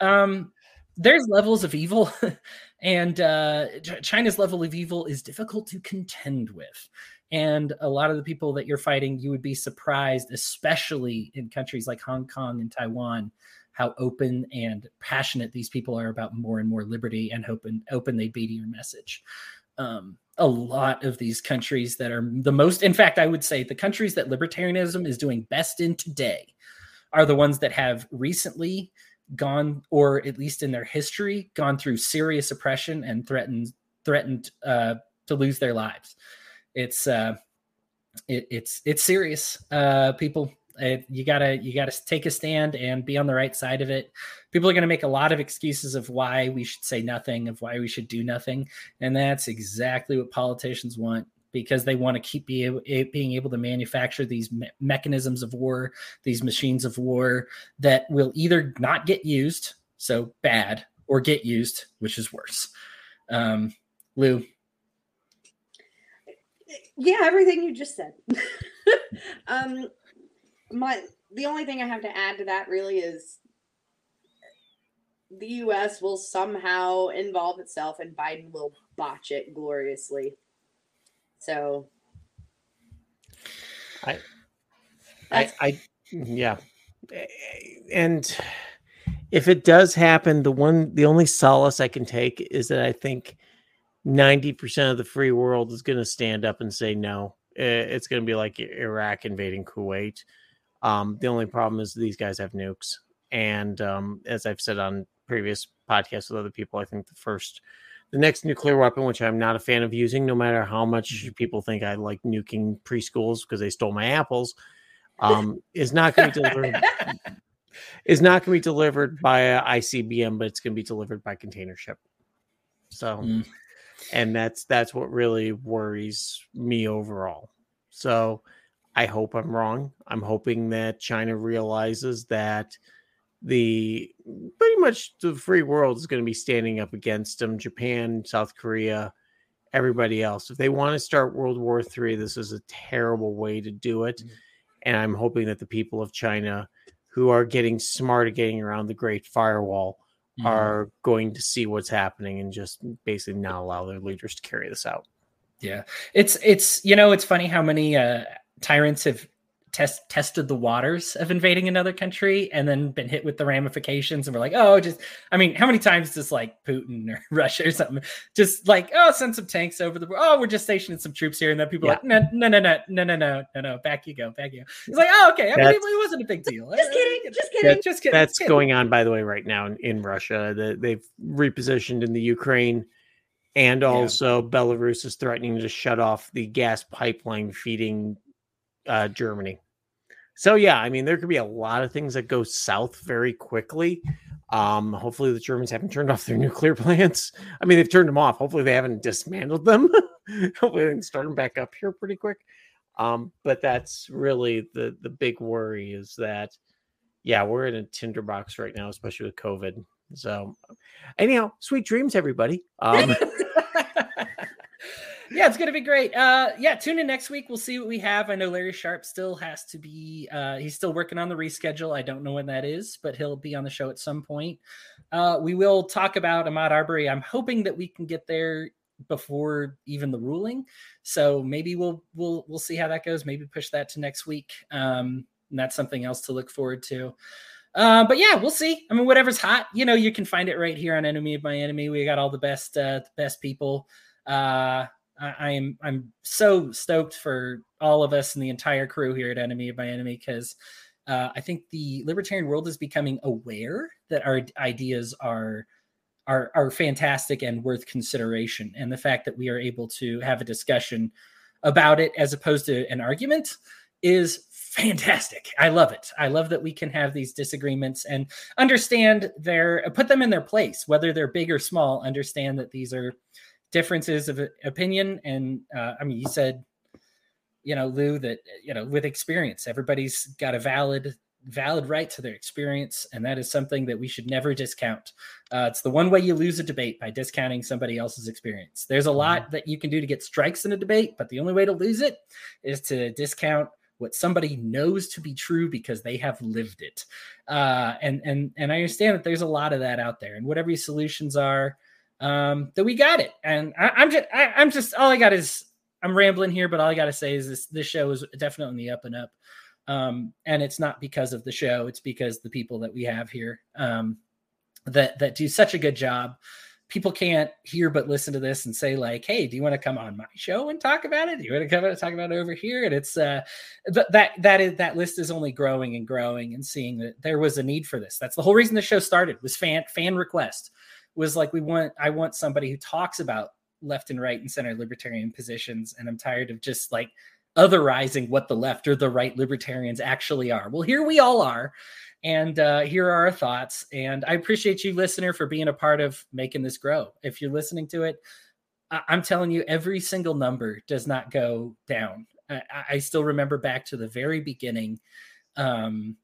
Um, there's levels of evil and uh, china's level of evil is difficult to contend with. And a lot of the people that you're fighting you would be surprised especially in countries like hong kong and taiwan how open and passionate these people are about more and more liberty and open open they be to your message. Um, a lot of these countries that are the most in fact i would say the countries that libertarianism is doing best in today are the ones that have recently gone, or at least in their history, gone through serious oppression and threatened threatened uh, to lose their lives. It's uh, it, it's it's serious, uh, people. It, you gotta you gotta take a stand and be on the right side of it. People are gonna make a lot of excuses of why we should say nothing, of why we should do nothing, and that's exactly what politicians want because they want to keep be being able to manufacture these me- mechanisms of war, these machines of war that will either not get used, so bad, or get used, which is worse. Um, Lou. Yeah, everything you just said. um, my the only thing I have to add to that really is the U.S. will somehow involve itself, and Biden will botch it gloriously. So I I, I yeah. And if it does happen, the one the only solace I can take is that I think 90% of the free world is going to stand up and say no. It's going to be like Iraq invading Kuwait. Um, the only problem is these guys have nukes. And um, as I've said on previous podcasts with other people, I think the first the next nuclear weapon, which I'm not a fan of using, no matter how much mm-hmm. people think I like nuking preschools because they stole my apples, um, is not going to be delivered. is not going to be delivered by a ICBM, but it's going to be delivered by container ship. So, mm. and that's that's what really worries me overall. So, I hope I'm wrong. I'm hoping that China realizes that the pretty much the free world is going to be standing up against them japan south korea everybody else if they want to start world war three this is a terrible way to do it mm-hmm. and i'm hoping that the people of china who are getting smart at getting around the great firewall mm-hmm. are going to see what's happening and just basically not allow their leaders to carry this out yeah it's it's you know it's funny how many uh tyrants have test tested the waters of invading another country and then been hit with the ramifications and we're like oh just i mean how many times does like putin or russia or something just like oh send some tanks over the oh we're just stationing some troops here and then people yeah. are like no no no no no no no no no back you go back you go it's like oh okay I mean, it wasn't a big deal just uh, kidding just kidding that, just kidding that's kidding. going on by the way right now in, in russia the, they've repositioned in the ukraine and also yeah. belarus is threatening to shut off the gas pipeline feeding uh, Germany. So yeah, I mean there could be a lot of things that go south very quickly. Um, hopefully the Germans haven't turned off their nuclear plants. I mean they've turned them off. Hopefully they haven't dismantled them. hopefully they can start them back up here pretty quick. Um, but that's really the the big worry is that yeah, we're in a tinderbox right now, especially with COVID. So anyhow, sweet dreams, everybody. Um, yeah, it's gonna be great. Uh, yeah, tune in next week. We'll see what we have. I know Larry Sharpe still has to be. Uh, he's still working on the reschedule. I don't know when that is, but he'll be on the show at some point. Uh, we will talk about Ahmaud Arbery. I'm hoping that we can get there before even the ruling. So maybe we'll we'll we'll see how that goes. Maybe push that to next week. Um, and that's something else to look forward to. Uh, but yeah, we'll see. I mean, whatever's hot, you know, you can find it right here on Enemy of My Enemy. We got all the best, uh, best people. Uh, I, am I'm so stoked for all of us and the entire crew here at Enemy of My Enemy because uh, I think the libertarian world is becoming aware that our ideas are are are fantastic and worth consideration, and the fact that we are able to have a discussion about it as opposed to an argument is fantastic. I love it. I love that we can have these disagreements and understand their put them in their place, whether they're big or small. Understand that these are differences of opinion. And uh, I mean, you said, you know, Lou, that you know, with experience, everybody's got a valid valid right to their experience, and that is something that we should never discount. Uh, it's the one way you lose a debate by discounting somebody else's experience. There's a lot mm-hmm. that you can do to get strikes in a debate, but the only way to lose it is to discount what somebody knows to be true because they have lived it. Uh, and and and I understand that there's a lot of that out there, and whatever your solutions are, um, that we got it. And I, am just, I, am just, all I got is, I'm rambling here, but all I got to say is this: this show is definitely on the up and up. Um, and it's not because of the show; it's because the people that we have here um, that that do such a good job. People can't hear but listen to this and say like, "Hey, do you want to come on my show and talk about it? Do you want to come and talk about it over here?" And it's uh, th- that that is that list is only growing and growing, and seeing that there was a need for this. That's the whole reason the show started was fan fan request was like we want I want somebody who talks about left and right and center libertarian positions and I'm tired of just like otherizing what the left or the right libertarians actually are. Well, here we all are. And uh, here are our thoughts. And I appreciate you, listener, for being a part of making this grow. If you're listening to it, I- am telling you, every single number does not go down. I, I still remember back to the very beginning. Um,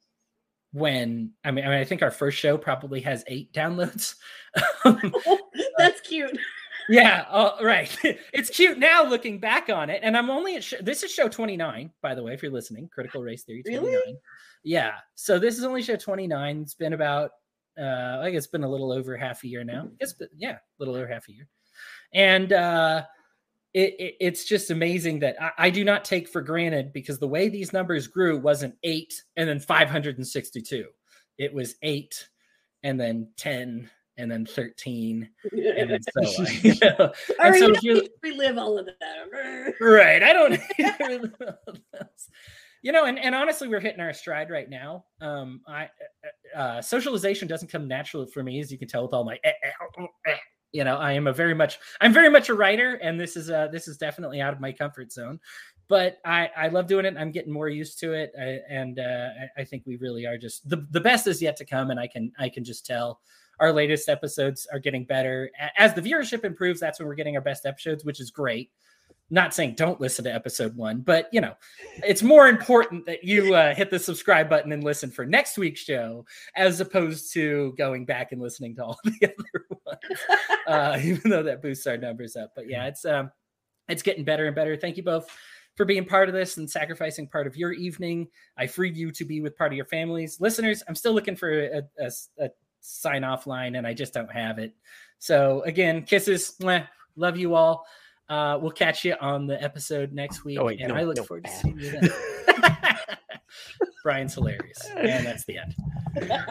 when I mean, I mean, I think our first show probably has eight downloads. That's cute. Yeah, uh, right. it's cute now looking back on it, and I'm only at sh- this is show 29, by the way, if you're listening. Critical Race Theory 29. Really? Yeah. So this is only show 29. It's been about, uh, I guess, it's been a little over half a year now. It's been, yeah, a little over half a year, and uh, it, it, it's just amazing that I, I, do not take for granted because the way these numbers grew wasn't eight and then 562. It was eight and then 10 and then 13 and then so on. You know? and so you relive all of that. right. I don't you know, and, and honestly, we're hitting our stride right now. Um, I uh, uh socialization doesn't come naturally for me, as you can tell with all my eh, eh, oh, eh, you know i am a very much i'm very much a writer and this is uh this is definitely out of my comfort zone. But i i love doing it i'm getting more used to it I, and uh I, I think we really are just the, the best is yet to come and i can i can just tell our latest episodes are getting better. As the viewership improves that's when we're getting our best episodes which is great not saying don't listen to episode one, but you know, it's more important that you uh, hit the subscribe button and listen for next week's show as opposed to going back and listening to all the other ones, uh, even though that boosts our numbers up. But yeah, it's um, it's getting better and better. Thank you both for being part of this and sacrificing part of your evening. I freed you to be with part of your families, listeners. I'm still looking for a, a, a sign off line, and I just don't have it. So again, kisses. Love you all. Uh, we'll catch you on the episode next week, oh, wait, and no, I look no. forward to seeing you then. Brian's hilarious. And that's the end.